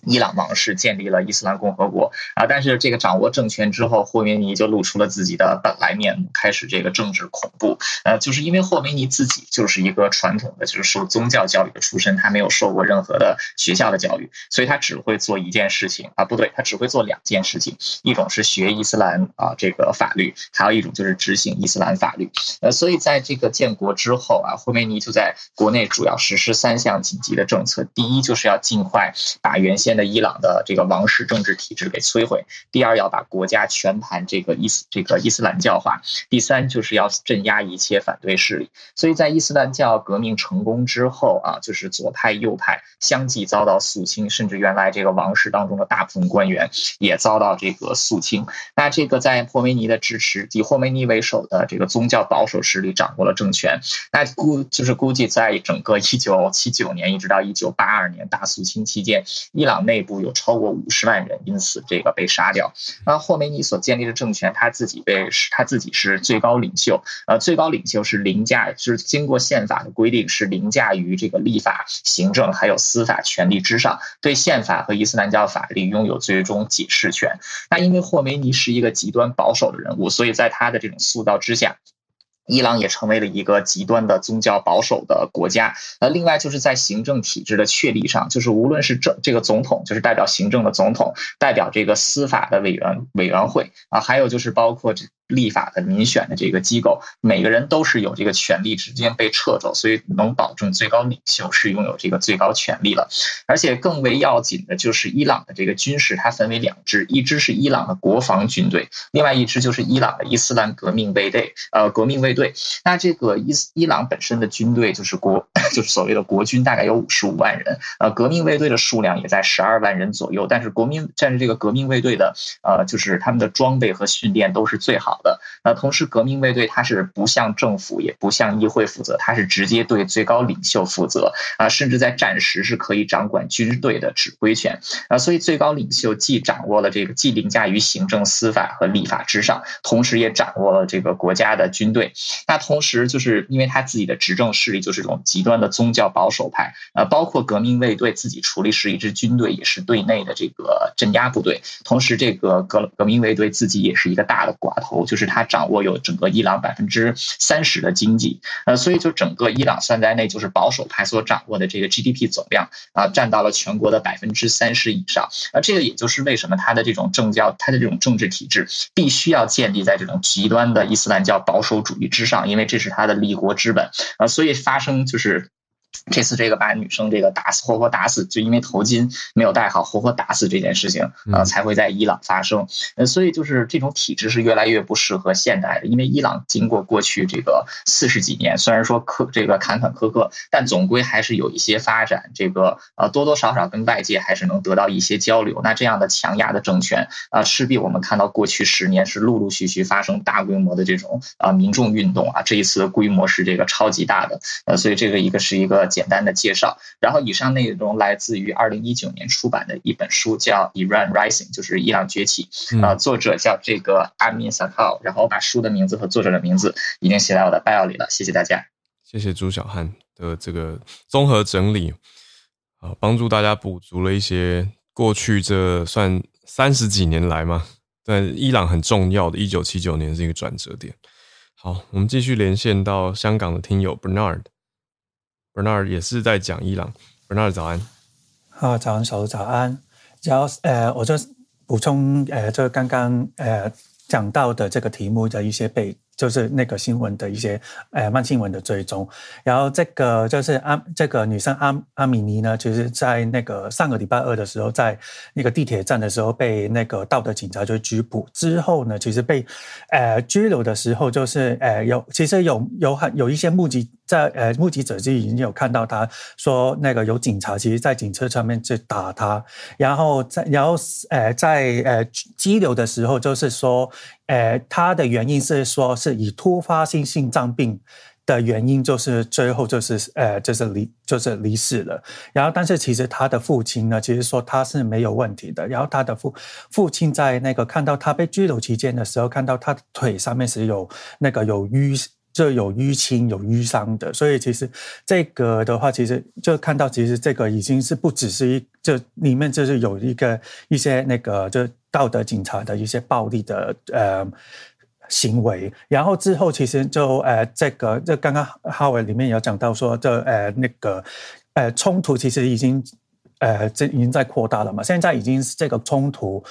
伊朗王室建立了伊斯兰共和国啊，但是这个掌握政权之后，霍梅尼就露出了自己的本来面目，开始这个政治恐怖。呃，就是因为霍梅尼自己就是一个传统的，就是受宗教教育的出身，他没有受过任何的学校的教育，所以他只会做一件事情啊，不对，他只会做两件事情，一种是学伊斯兰啊这个法律，还有一种就是执行伊斯兰法律。呃，所以在这个建国之后啊，霍梅尼就在国内主要实施三项紧急的政策，第一就是要尽快把原先的伊朗的这个王室政治体制给摧毁。第二，要把国家全盘这个伊斯这个伊斯兰教化。第三，就是要镇压一切反对势力。所以在伊斯兰教革命成功之后啊，就是左派右派相继遭到肃清，甚至原来这个王室当中的大部分官员也遭到这个肃清。那这个在霍梅尼的支持，以霍梅尼为首的这个宗教保守势力掌握了政权。那估就是估计在整个一九七九年一直到一九八二年大肃清期间，伊朗。内部有超过五十万人因此这个被杀掉。那霍梅尼所建立的政权，他自己被他自己是最高领袖。呃，最高领袖是凌驾，就是经过宪法的规定是凌驾于这个立法、行政还有司法权力之上，对宪法和伊斯兰教法律拥有最终解释权。那因为霍梅尼是一个极端保守的人物，所以在他的这种塑造之下。伊朗也成为了一个极端的宗教保守的国家。呃，另外就是在行政体制的确立上，就是无论是政这个总统，就是代表行政的总统，代表这个司法的委员委员会啊，还有就是包括这。立法的民选的这个机构，每个人都是有这个权利直接被撤走，所以能保证最高领袖是拥有这个最高权力了。而且更为要紧的就是伊朗的这个军事，它分为两支，一支是伊朗的国防军队，另外一支就是伊朗的伊斯兰革命卫队。呃，革命卫队。那这个伊斯伊朗本身的军队就是国，就是所谓的国军，大概有五十五万人。呃，革命卫队的数量也在十二万人左右。但是国民，但是这个革命卫队的，呃，就是他们的装备和训练都是最好。的那同时，革命卫队它是不向政府也不向议会负责，它是直接对最高领袖负责啊，甚至在战时是可以掌管军队的指挥权啊。所以，最高领袖既掌握了这个既凌驾于行政、司法和立法之上，同时也掌握了这个国家的军队。那同时，就是因为他自己的执政势力就是这种极端的宗教保守派啊，包括革命卫队自己处理是一支军队，也是对内的这个镇压部队。同时，这个革革命卫队自己也是一个大的寡头。就是他掌握有整个伊朗百分之三十的经济，呃，所以就整个伊朗算在内，就是保守派所掌握的这个 GDP 总量啊，占到了全国的百分之三十以上。啊，这个也就是为什么他的这种政教，他的这种政治体制必须要建立在这种极端的伊斯兰教保守主义之上，因为这是他的立国之本啊。所以发生就是。这次这个把女生这个打死活活打死，就因为头巾没有戴好，活活打死这件事情，呃，才会在伊朗发生。呃，所以就是这种体制是越来越不适合现代的，因为伊朗经过过去这个四十几年，虽然说苛这个坎坎坷坷，但总归还是有一些发展。这个呃，多多少少跟外界还是能得到一些交流。那这样的强压的政权啊，势必我们看到过去十年是陆陆续续发生大规模的这种啊民众运动啊，这一次的规模是这个超级大的。呃，所以这个一个是一个。简单的介绍，然后以上内容来自于二零一九年出版的一本书，叫《Iran Rising》，就是伊朗崛起。啊，作者叫这个阿米萨考，然后我把书的名字和作者的名字已经写在我的 bio 里了。谢谢大家，谢谢朱小汉的这个综合整理，啊，帮助大家补足了一些过去这算三十几年来嘛在伊朗很重要的，一九七九年是一个转折点。好，我们继续连线到香港的听友 Bernard 也是在讲伊朗。Bernard 早安，啊，早安，小早安。然后呃，我就补充呃，就刚刚呃讲到的这个题目的一些背。就是那个新闻的一些，呃，慢新闻的追踪。然后这个就是阿这个女生阿阿米尼呢，就是在那个上个礼拜二的时候，在那个地铁站的时候被那个道德警察就拘捕。之后呢，其实被呃拘留的时候，就是呃有其实有有很有一些目击在呃目击者就已经有看到他说那个有警察其实在警车上面去打他，然后在然后呃在呃拘留的时候就是说。呃，他的原因是说，是以突发性心脏病的原因，就是最后就是呃，就是离就是离世了。然后，但是其实他的父亲呢，其实说他是没有问题的。然后他的父父亲在那个看到他被拘留期间的时候，看到他的腿上面是有那个有淤，就有淤青、有淤伤的。所以其实这个的话，其实就看到其实这个已经是不只是一，就里面就是有一个一些那个就。道德警察的一些暴力的呃行为，然后之后其实就呃这个这刚刚哈维里面有讲到说，这呃那个呃冲突其实已经呃这已经在扩大了嘛，现在已经是这个冲突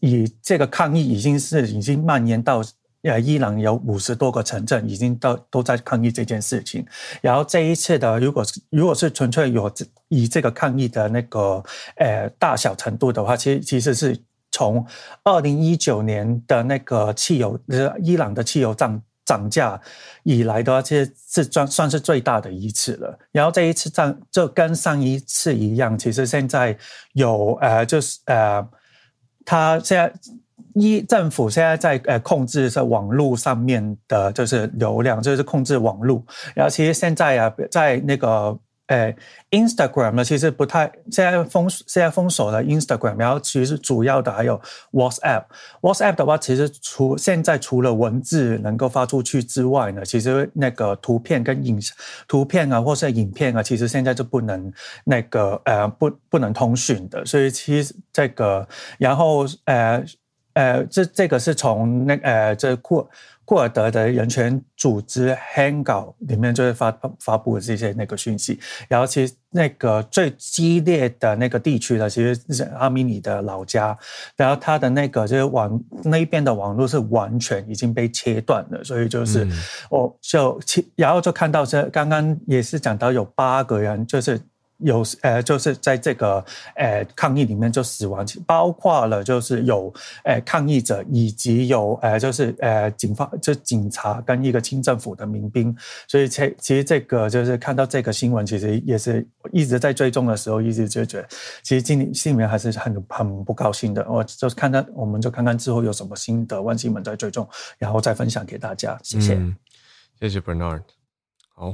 以这个抗议已经是已经蔓延到呃伊朗有五十多个城镇已经到都在抗议这件事情，然后这一次的如果是如果是纯粹有以这个抗议的那个呃大小程度的话，其实其实是。从二零一九年的那个汽油，呃，伊朗的汽油涨涨价以来的话，其实是算算是最大的一次了。然后这一次涨就跟上一次一样，其实现在有呃，就是呃，他现在一政府现在在呃控制在网络上面的，就是流量，就是控制网络。然后其实现在啊，在那个。呃，Instagram 呢，其实不太现在封现在封锁了 Instagram，然后其实主要的还有 WhatsApp。WhatsApp 的话，其实除现在除了文字能够发出去之外呢，其实那个图片跟影图片啊，或是影片啊，其实现在就不能那个呃不不能通讯的。所以其实这个，然后呃呃，这这个是从那呃这库。库尔德的人权组织 Hangout 里面就是发发布的这些那个讯息，然后其实那个最激烈的那个地区呢，其实是阿米尼的老家，然后他的那个就是网那边的网络是完全已经被切断了，所以就是我就然后就看到这刚刚也是讲到有八个人就是。有呃，就是在这个呃抗议里面就死亡，包括了就是有呃抗议者，以及有呃就是呃警方，就警察跟一个清政府的民兵。所以其其实这个就是看到这个新闻，其实也是一直在追踪的时候，一直就觉得其实心里心里面还是很很不高兴的。我就看看，我们就看看之后有什么新的万新闻在追踪，然后再分享给大家。谢谢，谢谢 Bernard。好。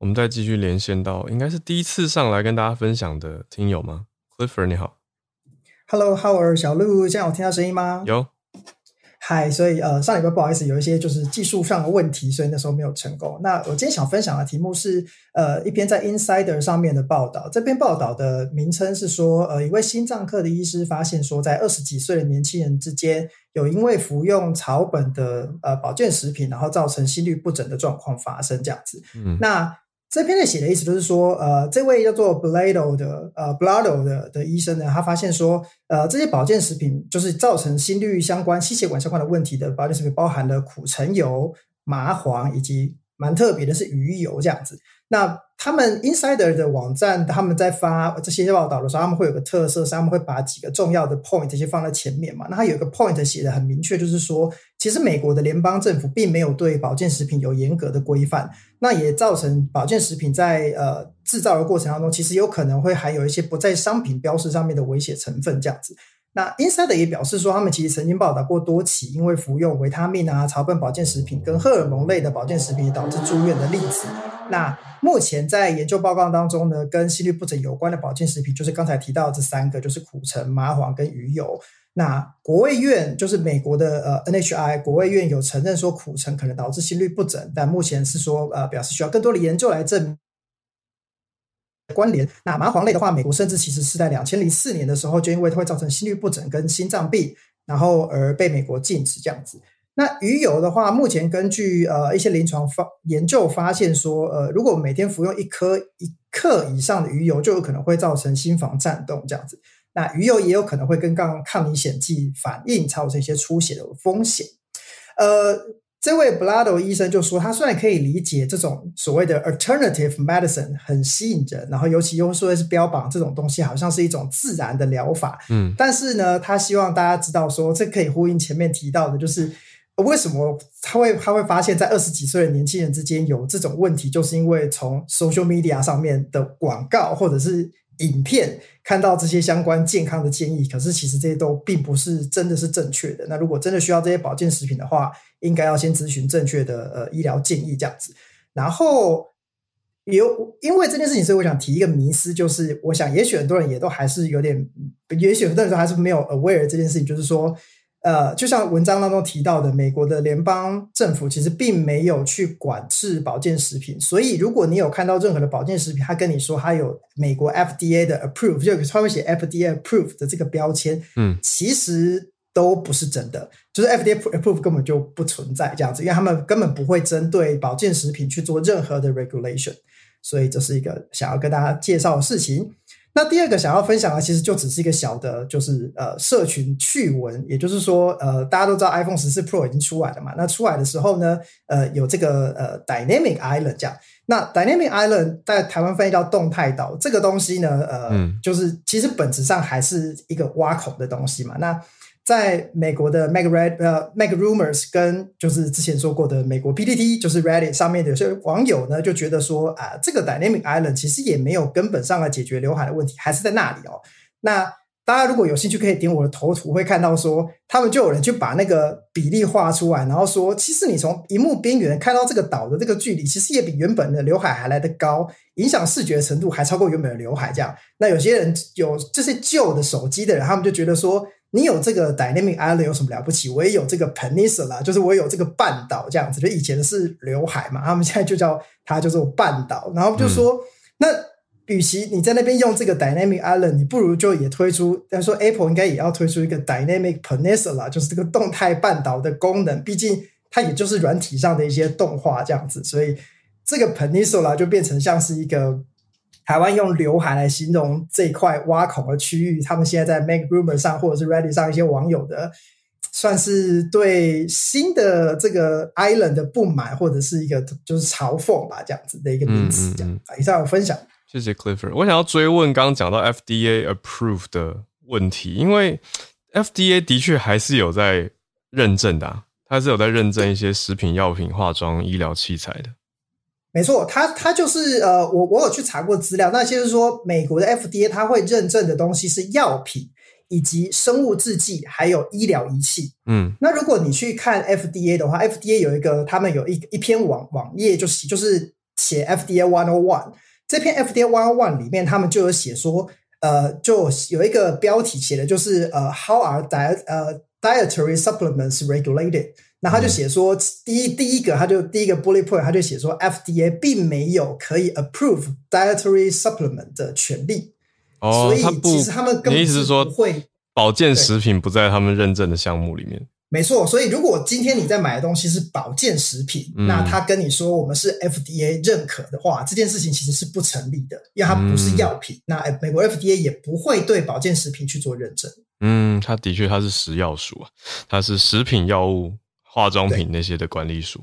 我们再继续连线到，应该是第一次上来跟大家分享的听友吗？Clifford 你好，Hello，Howard 小鹿，现在有听到声音吗？有。嗨，所以呃，上礼拜不好意思，有一些就是技术上的问题，所以那时候没有成功。那我今天想分享的题目是呃一篇在 Insider 上面的报道，这篇报道的名称是说，呃，一位心脏科的医师发现说，在二十几岁的年轻人之间，有因为服用草本的呃保健食品，然后造成心律不整的状况发生，这样子。嗯，那。这篇的写的意思就是说，呃，这位叫做 Blado 的呃 Blado 的的医生呢，他发现说，呃，这些保健食品就是造成心率相关、心血管相关的问题的保健食品，包含了苦橙油、麻黄以及蛮特别的是鱼油这样子。那他们 Insider 的网站，他们在发这些报道的时候，他们会有个特色，是他们会把几个重要的 point 这些放在前面嘛。那他有一个 point 写的很明确，就是说，其实美国的联邦政府并没有对保健食品有严格的规范，那也造成保健食品在呃制造的过程当中，其实有可能会含有一些不在商品标识上面的危险成分这样子。那 Insider 也表示说，他们其实曾经报道过多起因为服用维他命啊、草本保健食品跟荷尔蒙类的保健食品导致住院的例子。那目前在研究报告当中呢，跟心律不整有关的保健食品，就是刚才提到这三个，就是苦橙、麻黄跟鱼油。那国卫院就是美国的呃 NHI 国卫院有承认说苦橙可能导致心律不整，但目前是说呃表示需要更多的研究来证。关联那麻黄类的话，美国甚至其实是在两千零四年的时候就因为它会造成心律不整跟心脏病，然后而被美国禁止这样子。那鱼油的话，目前根据呃一些临床发研究发现说，呃，如果每天服用一颗一克以上的鱼油，就有可能会造成心房颤动这样子。那鱼油也有可能会跟抗抗凝血剂反应，造成一些出血的风险。呃，这位 Blado 医生就说，他虽然可以理解这种所谓的 alternative medicine 很吸引人，然后尤其又说是标榜这种东西好像是一种自然的疗法，嗯，但是呢，他希望大家知道说，这可以呼应前面提到的，就是为什么他会他会发现，在二十几岁的年轻人之间有这种问题，就是因为从 social media 上面的广告或者是影片看到这些相关健康的建议，可是其实这些都并不是真的是正确的。那如果真的需要这些保健食品的话，应该要先咨询正确的呃医疗建议这样子。然后有因为这件事情，所以我想提一个迷思，就是我想也许很多人也都还是有点，也许很多人还是没有 aware 这件事情，就是说。呃，就像文章当中提到的，美国的联邦政府其实并没有去管制保健食品，所以如果你有看到任何的保健食品，他跟你说它有美国 FDA 的 approve，就他会写 FDA approve 的这个标签，嗯，其实都不是真的，就是 FDA approve 根本就不存在这样子，因为他们根本不会针对保健食品去做任何的 regulation，所以这是一个想要跟大家介绍的事情。那第二个想要分享的，其实就只是一个小的，就是呃，社群趣闻。也就是说，呃，大家都知道 iPhone 十四 Pro 已经出来了嘛？那出来的时候呢，呃，有这个呃 Dynamic Island 这样。那 Dynamic Island 在台湾翻译叫动态岛，这个东西呢，呃，就是其实本质上还是一个挖孔的东西嘛。那在美国的 Make Red 呃 Make Rumors 跟就是之前说过的美国 PTT 就是 Reddit 上面的有些网友呢就觉得说啊这个 Dynamic Island 其实也没有根本上的解决刘海的问题，还是在那里哦。那大家如果有兴趣可以点我的头图，会看到说他们就有人去把那个比例画出来，然后说其实你从荧幕边缘看到这个岛的这个距离，其实也比原本的刘海还来得高，影响视觉程度还超过原本的刘海。这样，那有些人有这些旧的手机的人，他们就觉得说。你有这个 dynamic island 有什么了不起？我也有这个 peninsula，就是我有这个半岛这样子。就以前是刘海嘛，他们现在就叫它叫做半岛。然后就说，那与其你在那边用这个 dynamic island，你不如就也推出。他说 Apple 应该也要推出一个 dynamic peninsula，就是这个动态半岛的功能。毕竟它也就是软体上的一些动画这样子，所以这个 peninsula 就变成像是一个。台湾用刘海来形容这块挖孔的区域，他们现在在 Make Rumor 上或者是 Reddit 上一些网友的，算是对新的这个 Island 的不满，或者是一个就是嘲讽吧，这样子的一个名词。这样，以上有分享。谢谢 Clifford。我想要追问刚刚讲到 FDA approve 的问题，因为 FDA 的确还是有在认证的，它是有在认证一些食品药品、化妆、医疗器材的。没错，它它就是呃，我我有去查过资料，那就是说美国的 FDA 它会认证的东西是药品以及生物制剂，还有医疗仪器。嗯，那如果你去看 FDA 的话，FDA 有一个他们有一一篇网网页，就是就是写 FDA One O One 这篇 FDA One O One 里面，他们就有写说，呃，就有一个标题写的就是呃，How are diet 呃 dietary supplements regulated？那他就写说，第一第一个，他就第一个 bullet point，他就写说，FDA 并没有可以 approve dietary supplement 的权利。哦，所以其实他们根本意思是说，会保健食品不在他们认证的项目里面。没错，所以如果今天你在买的东西是保健食品，那他跟你说我们是 FDA 认可的话，这件事情其实是不成立的，因为它不是药品。那美国 FDA 也不会对保健食品去做认证。嗯，它的确它是食药署啊，它是食品药物。化妆品那些的管理署，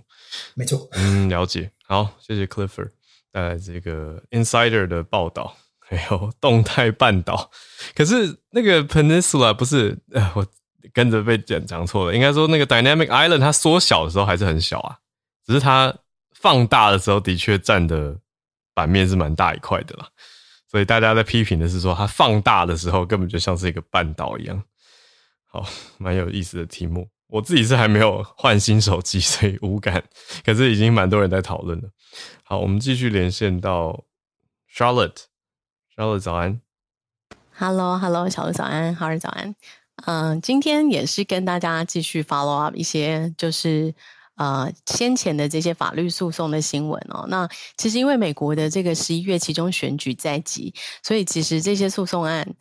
没错。嗯，了解。好，谢谢 Clifford 带来这个 Insider 的报道，还有动态半岛。可是那个 Peninsula 不是，呃，我跟着被讲讲错了。应该说那个 Dynamic Island 它缩小的时候还是很小啊，只是它放大的时候的确占的版面是蛮大一块的啦。所以大家在批评的是说，它放大的时候根本就像是一个半岛一样。好，蛮有意思的题目。我自己是还没有换新手机，所以无感。可是已经蛮多人在讨论了。好，我们继续连线到 Charlotte。Charlotte 早安。Hello，Hello，小鹿早安，好日早安。嗯，今天也是跟大家继续 follow up 一些，就是呃先前的这些法律诉讼的新闻哦。那其实因为美国的这个十一月其中选举在即，所以其实这些诉讼案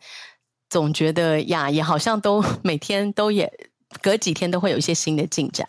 总觉得呀，也好像都 每天都也。隔几天都会有一些新的进展。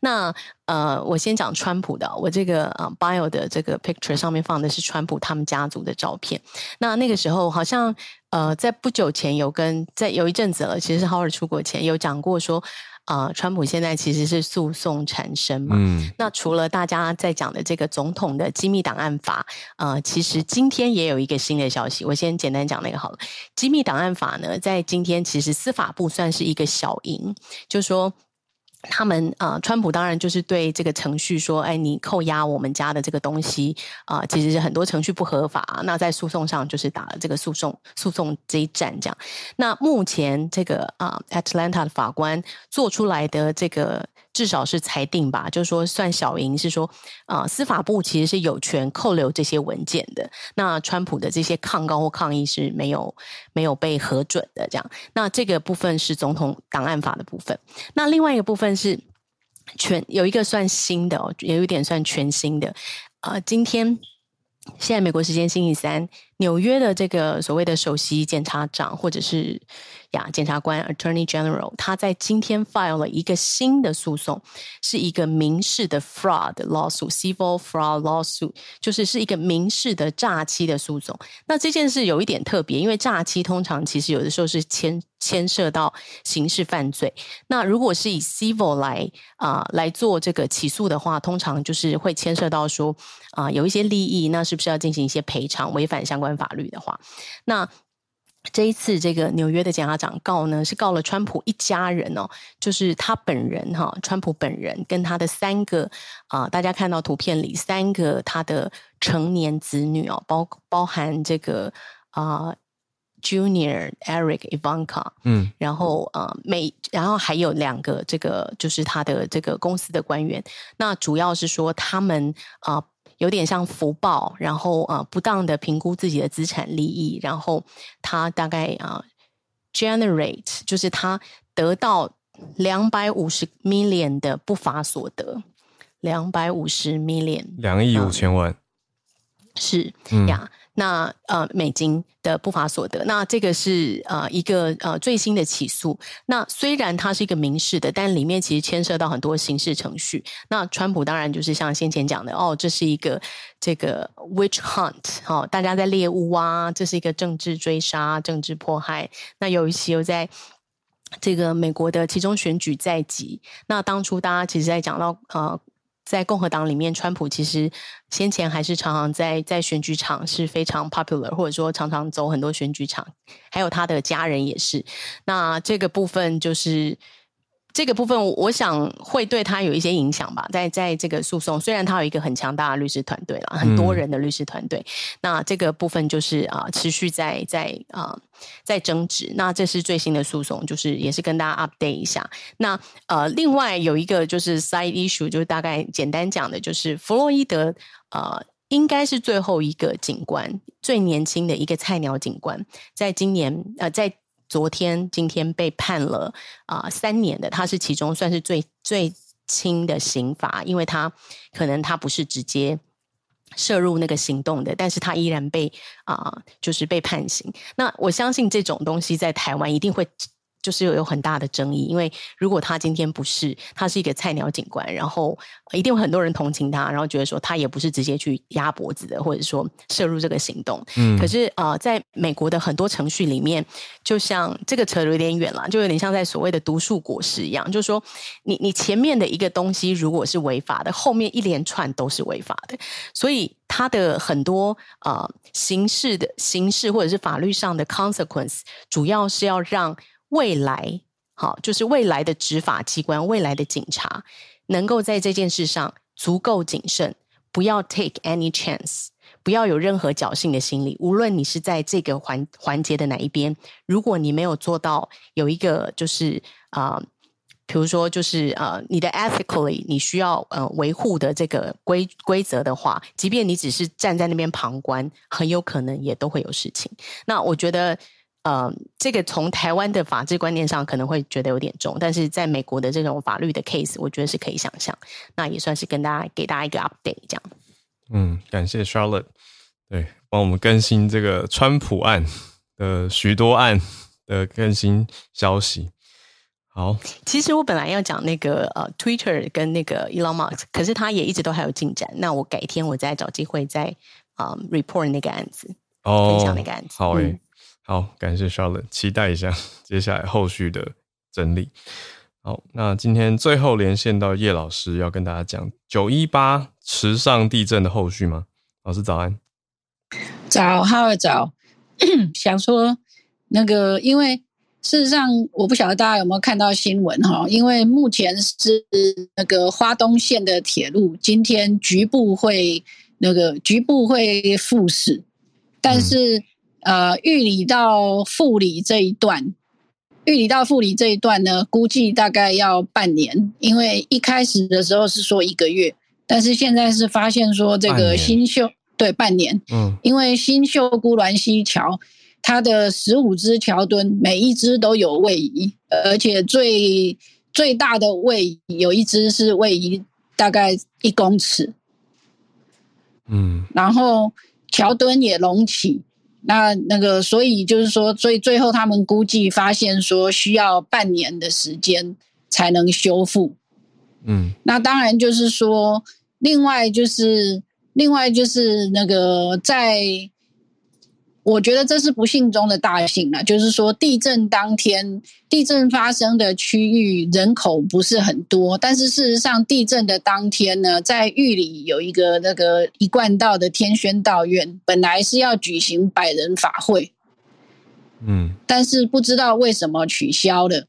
那呃，我先讲川普的，我这个呃 bio 的这个 picture 上面放的是川普他们家族的照片。那那个时候好像呃，在不久前有跟在有一阵子了，其实是 Howard 出国前有讲过说。啊，川普现在其实是诉讼缠身嘛。嗯，那除了大家在讲的这个总统的机密档案法，呃，其实今天也有一个新的消息。我先简单讲那个好了。机密档案法呢，在今天其实司法部算是一个小赢，就说。他们啊，川普当然就是对这个程序说：“哎，你扣押我们家的这个东西啊，其实是很多程序不合法。”那在诉讼上就是打了这个诉讼诉讼这一战，这样。那目前这个啊，Atlanta 的法官做出来的这个。至少是裁定吧，就是说算小赢，是说啊，司法部其实是有权扣留这些文件的。那川普的这些抗告或抗议是没有没有被核准的，这样。那这个部分是总统档案法的部分。那另外一个部分是全有一个算新的哦，也有一点算全新的。呃，今天现在美国时间星期三，纽约的这个所谓的首席检察长或者是。呀，检察官 Attorney General 他在今天 file 了一个新的诉讼，是一个民事的 fraud lawsuit，civil fraud lawsuit，就是是一个民事的诈欺的诉讼。那这件事有一点特别，因为诈欺通常其实有的时候是牵牵涉到刑事犯罪。那如果是以 civil 来啊来做这个起诉的话，通常就是会牵涉到说啊有一些利益，那是不是要进行一些赔偿？违反相关法律的话，那。这一次，这个纽约的检察长告呢，是告了川普一家人哦，就是他本人哈，川普本人跟他的三个啊，大家看到图片里三个他的成年子女哦，包包含这个啊，Junior Eric Ivanka，嗯，然后啊，每然后还有两个这个就是他的这个公司的官员，那主要是说他们啊。有点像福报，然后啊，不当的评估自己的资产利益，然后他大概啊，generate 就是他得到两百五十 million 的不法所得，两百五十 million，两亿五千万，是呀。那呃，美金的不法所得，那这个是呃一个呃最新的起诉。那虽然它是一个民事的，但里面其实牵涉到很多刑事程序。那川普当然就是像先前讲的，哦，这是一个这个 witch hunt，哦，大家在猎物啊，这是一个政治追杀、政治迫害。那有一期又在这个美国的其中选举在即。那当初大家其实在讲到呃。在共和党里面，川普其实先前还是常常在在选举场是非常 popular，或者说常常走很多选举场，还有他的家人也是。那这个部分就是。这个部分，我想会对他有一些影响吧。在在这个诉讼，虽然他有一个很强大的律师团队了，很多人的律师团队，那这个部分就是啊，持续在在啊在争执。那这是最新的诉讼，就是也是跟大家 update 一下。那呃，另外有一个就是 side issue，就是大概简单讲的，就是弗洛伊德呃，应该是最后一个警官，最年轻的一个菜鸟警官，在今年呃在。昨天、今天被判了啊三年的，他是其中算是最最轻的刑罚，因为他可能他不是直接涉入那个行动的，但是他依然被啊就是被判刑。那我相信这种东西在台湾一定会。就是有有很大的争议，因为如果他今天不是他是一个菜鸟警官，然后一定有很多人同情他，然后觉得说他也不是直接去压脖子的，或者说涉入这个行动。嗯，可是呃，在美国的很多程序里面，就像这个扯得有点远了，就有点像在所谓的毒树果实一样，就是说你你前面的一个东西如果是违法的，后面一连串都是违法的，所以它的很多呃刑事的形式或者是法律上的 consequence，主要是要让。未来，好，就是未来的执法机关、未来的警察，能够在这件事上足够谨慎，不要 take any chance，不要有任何侥幸的心理。无论你是在这个环环节的哪一边，如果你没有做到有一个就是啊，比如说就是呃，你的 ethically 你需要呃维护的这个规规则的话，即便你只是站在那边旁观，很有可能也都会有事情。那我觉得。呃，这个从台湾的法治观念上可能会觉得有点重，但是在美国的这种法律的 case，我觉得是可以想象。那也算是跟大家给大家一个 update，这样。嗯，感谢 Charlotte，对，帮我们更新这个川普案的许多案的更新消息。好，其实我本来要讲那个呃，Twitter 跟那个 Elon Musk，可是他也一直都还有进展。那我改天我再找机会再啊、report 那个案子。哦，分享那个案子好诶、嗯好，感谢 Charlotte，期待一下 接下来后续的整理。好，那今天最后连线到叶老师，要跟大家讲九一八池上地震的后续吗？老师早安。早，哈早，想说那个，因为事实上我不晓得大家有没有看到新闻哈，因为目前是那个花东线的铁路今天局部会那个局部会复驶，但是、呃玉里到富里这一段。玉里到富里这一段呢，估计大概要半年，因为一开始的时候是说一个月，但是现在是发现说这个新秀对半年，嗯因为新秀姑峦溪桥，它的十五只桥墩每一只都有位移，而且最最大的位移有一只是位移大概一公尺，嗯然后桥墩也隆起。那那个，所以就是说，所以最后他们估计发现说，需要半年的时间才能修复。嗯那当然就是说，另外就是另外就是那个在，我觉得这是不幸中的大幸了。就是说，地震当天，地震发生的区域人口不是很多，但是事实上，地震的当天呢，在玉里有一个那个一贯道的天宣道院，本来是要举行百人法会，嗯但是不知道为什么取消了。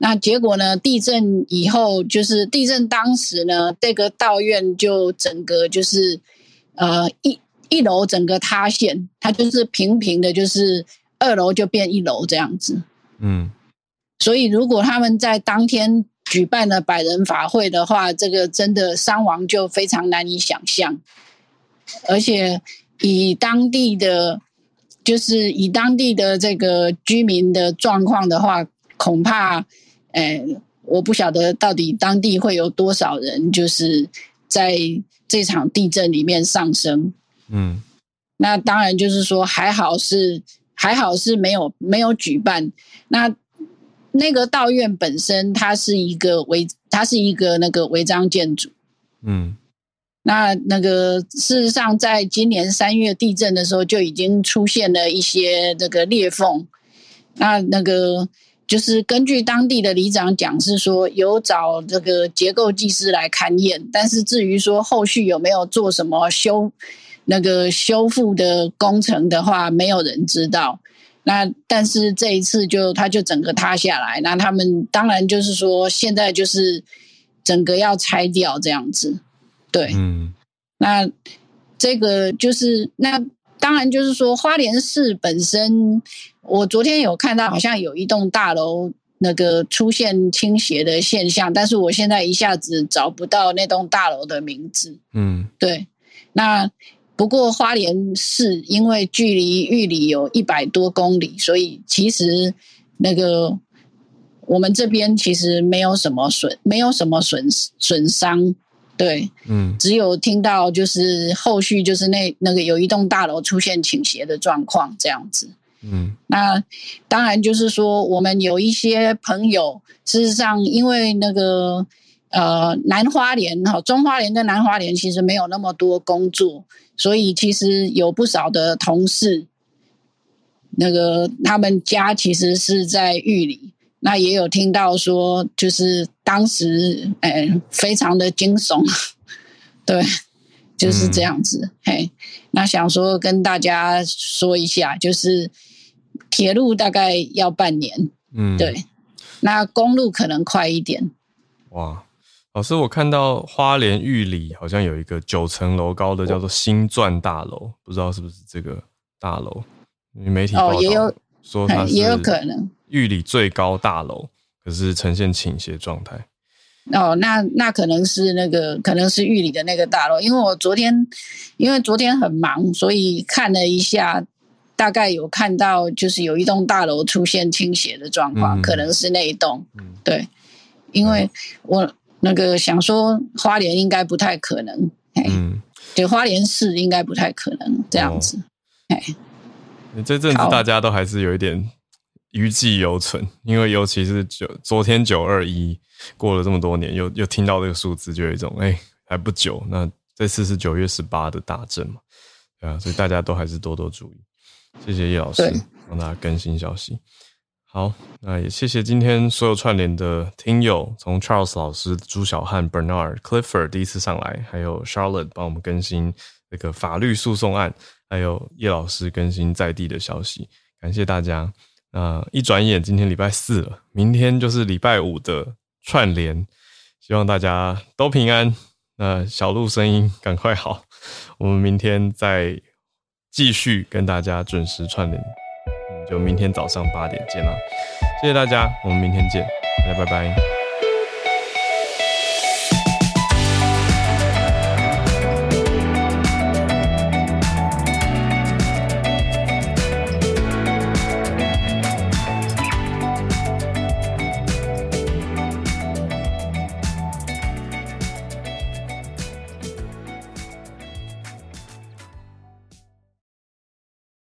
那结果呢？地震以后，就是地震当时呢，这个道院就整个就是呃一一楼整个塌陷，它就是平平的，就是二楼就变一楼这样子。嗯所以如果他们在当天举办了百人法会的话，这个真的伤亡就非常难以想象，而且以当地的就是以当地的这个居民的状况的话，恐怕，呃，我不晓得到底当地会有多少人就是在这场地震里面丧生。嗯那当然就是说，还好是还好是没有没有举办。那那个道院本身，它是一个违，它是一个那个违章建筑。嗯那那个事实上，在今年三月地震的时候，就已经出现了一些这个裂缝。那那个就是根据当地的里长讲，是说有找这个结构技师来勘验，但是至于说后续有没有做什么修那个修复的工程的话，没有人知道。那但是这一次就它就整个塌下来，那他们当然就是说现在就是整个要拆掉这样子，对。嗯那这个就是那当然就是说，花莲市本身，我昨天有看到好像有一栋大楼那个出现倾斜的现象，但是我现在一下子找不到那栋大楼的名字。嗯对，那不过花莲市因为距离玉里有一百多公里，所以其实那个我们这边其实没有什么损，没有什么损损伤。对，嗯只有听到就是后续就是那那个有一栋大楼出现倾斜的状况这样子。嗯那当然就是说，我们有一些朋友，事实上因为那个呃南花莲哈中花莲跟南花莲其实没有那么多工作，所以其实有不少的同事，那个他们家其实是在玉里。那也有听到说，就是当时，哎、非常的惊悚，对，就是这样子。嘿，那想说跟大家说一下，就是铁路大概要半年，嗯，对，那公路可能快一点。哇，老师，我看到花莲玉里好像有一个九层楼高的叫做星钻大楼，不知道是不是这个大楼？媒体报道哦也有说它 也有可能玉里最高大楼，可是呈现倾斜状态。哦，那那可能是那个，可能是玉里的那个大楼，因为我昨天，因为昨天很忙，所以看了一下，大概有看到就是有一栋大楼出现倾斜的状况，嗯可能是那一栋。嗯对，因为我那个想说花莲应该不太可能，嘿，嗯，就花莲市应该不太可能这样子。嘿，这阵子大家都还是有一点余悸犹存，因为尤其是九昨天九二一过了这么多年，又又听到这个数字，就有一种哎还不久。那这次是九月十八的大震嘛，对啊，所以大家都还是多多注意。谢谢叶老师帮大家更新消息。好，那也谢谢今天所有串联的听友，从 Charles 老师、朱小汉、Bernard、Clifford 第一次上来，还有 Charlotte 帮我们更新这个法律诉讼案，还有叶老师更新在地的消息，感谢大家。那一转眼今天礼拜四了，明天就是礼拜五的串联，希望大家都平安。那小鹿声音赶快好，我们明天再继续跟大家准时串联。就明天早上八点见啦，谢谢大家，我们明天见，大家拜拜。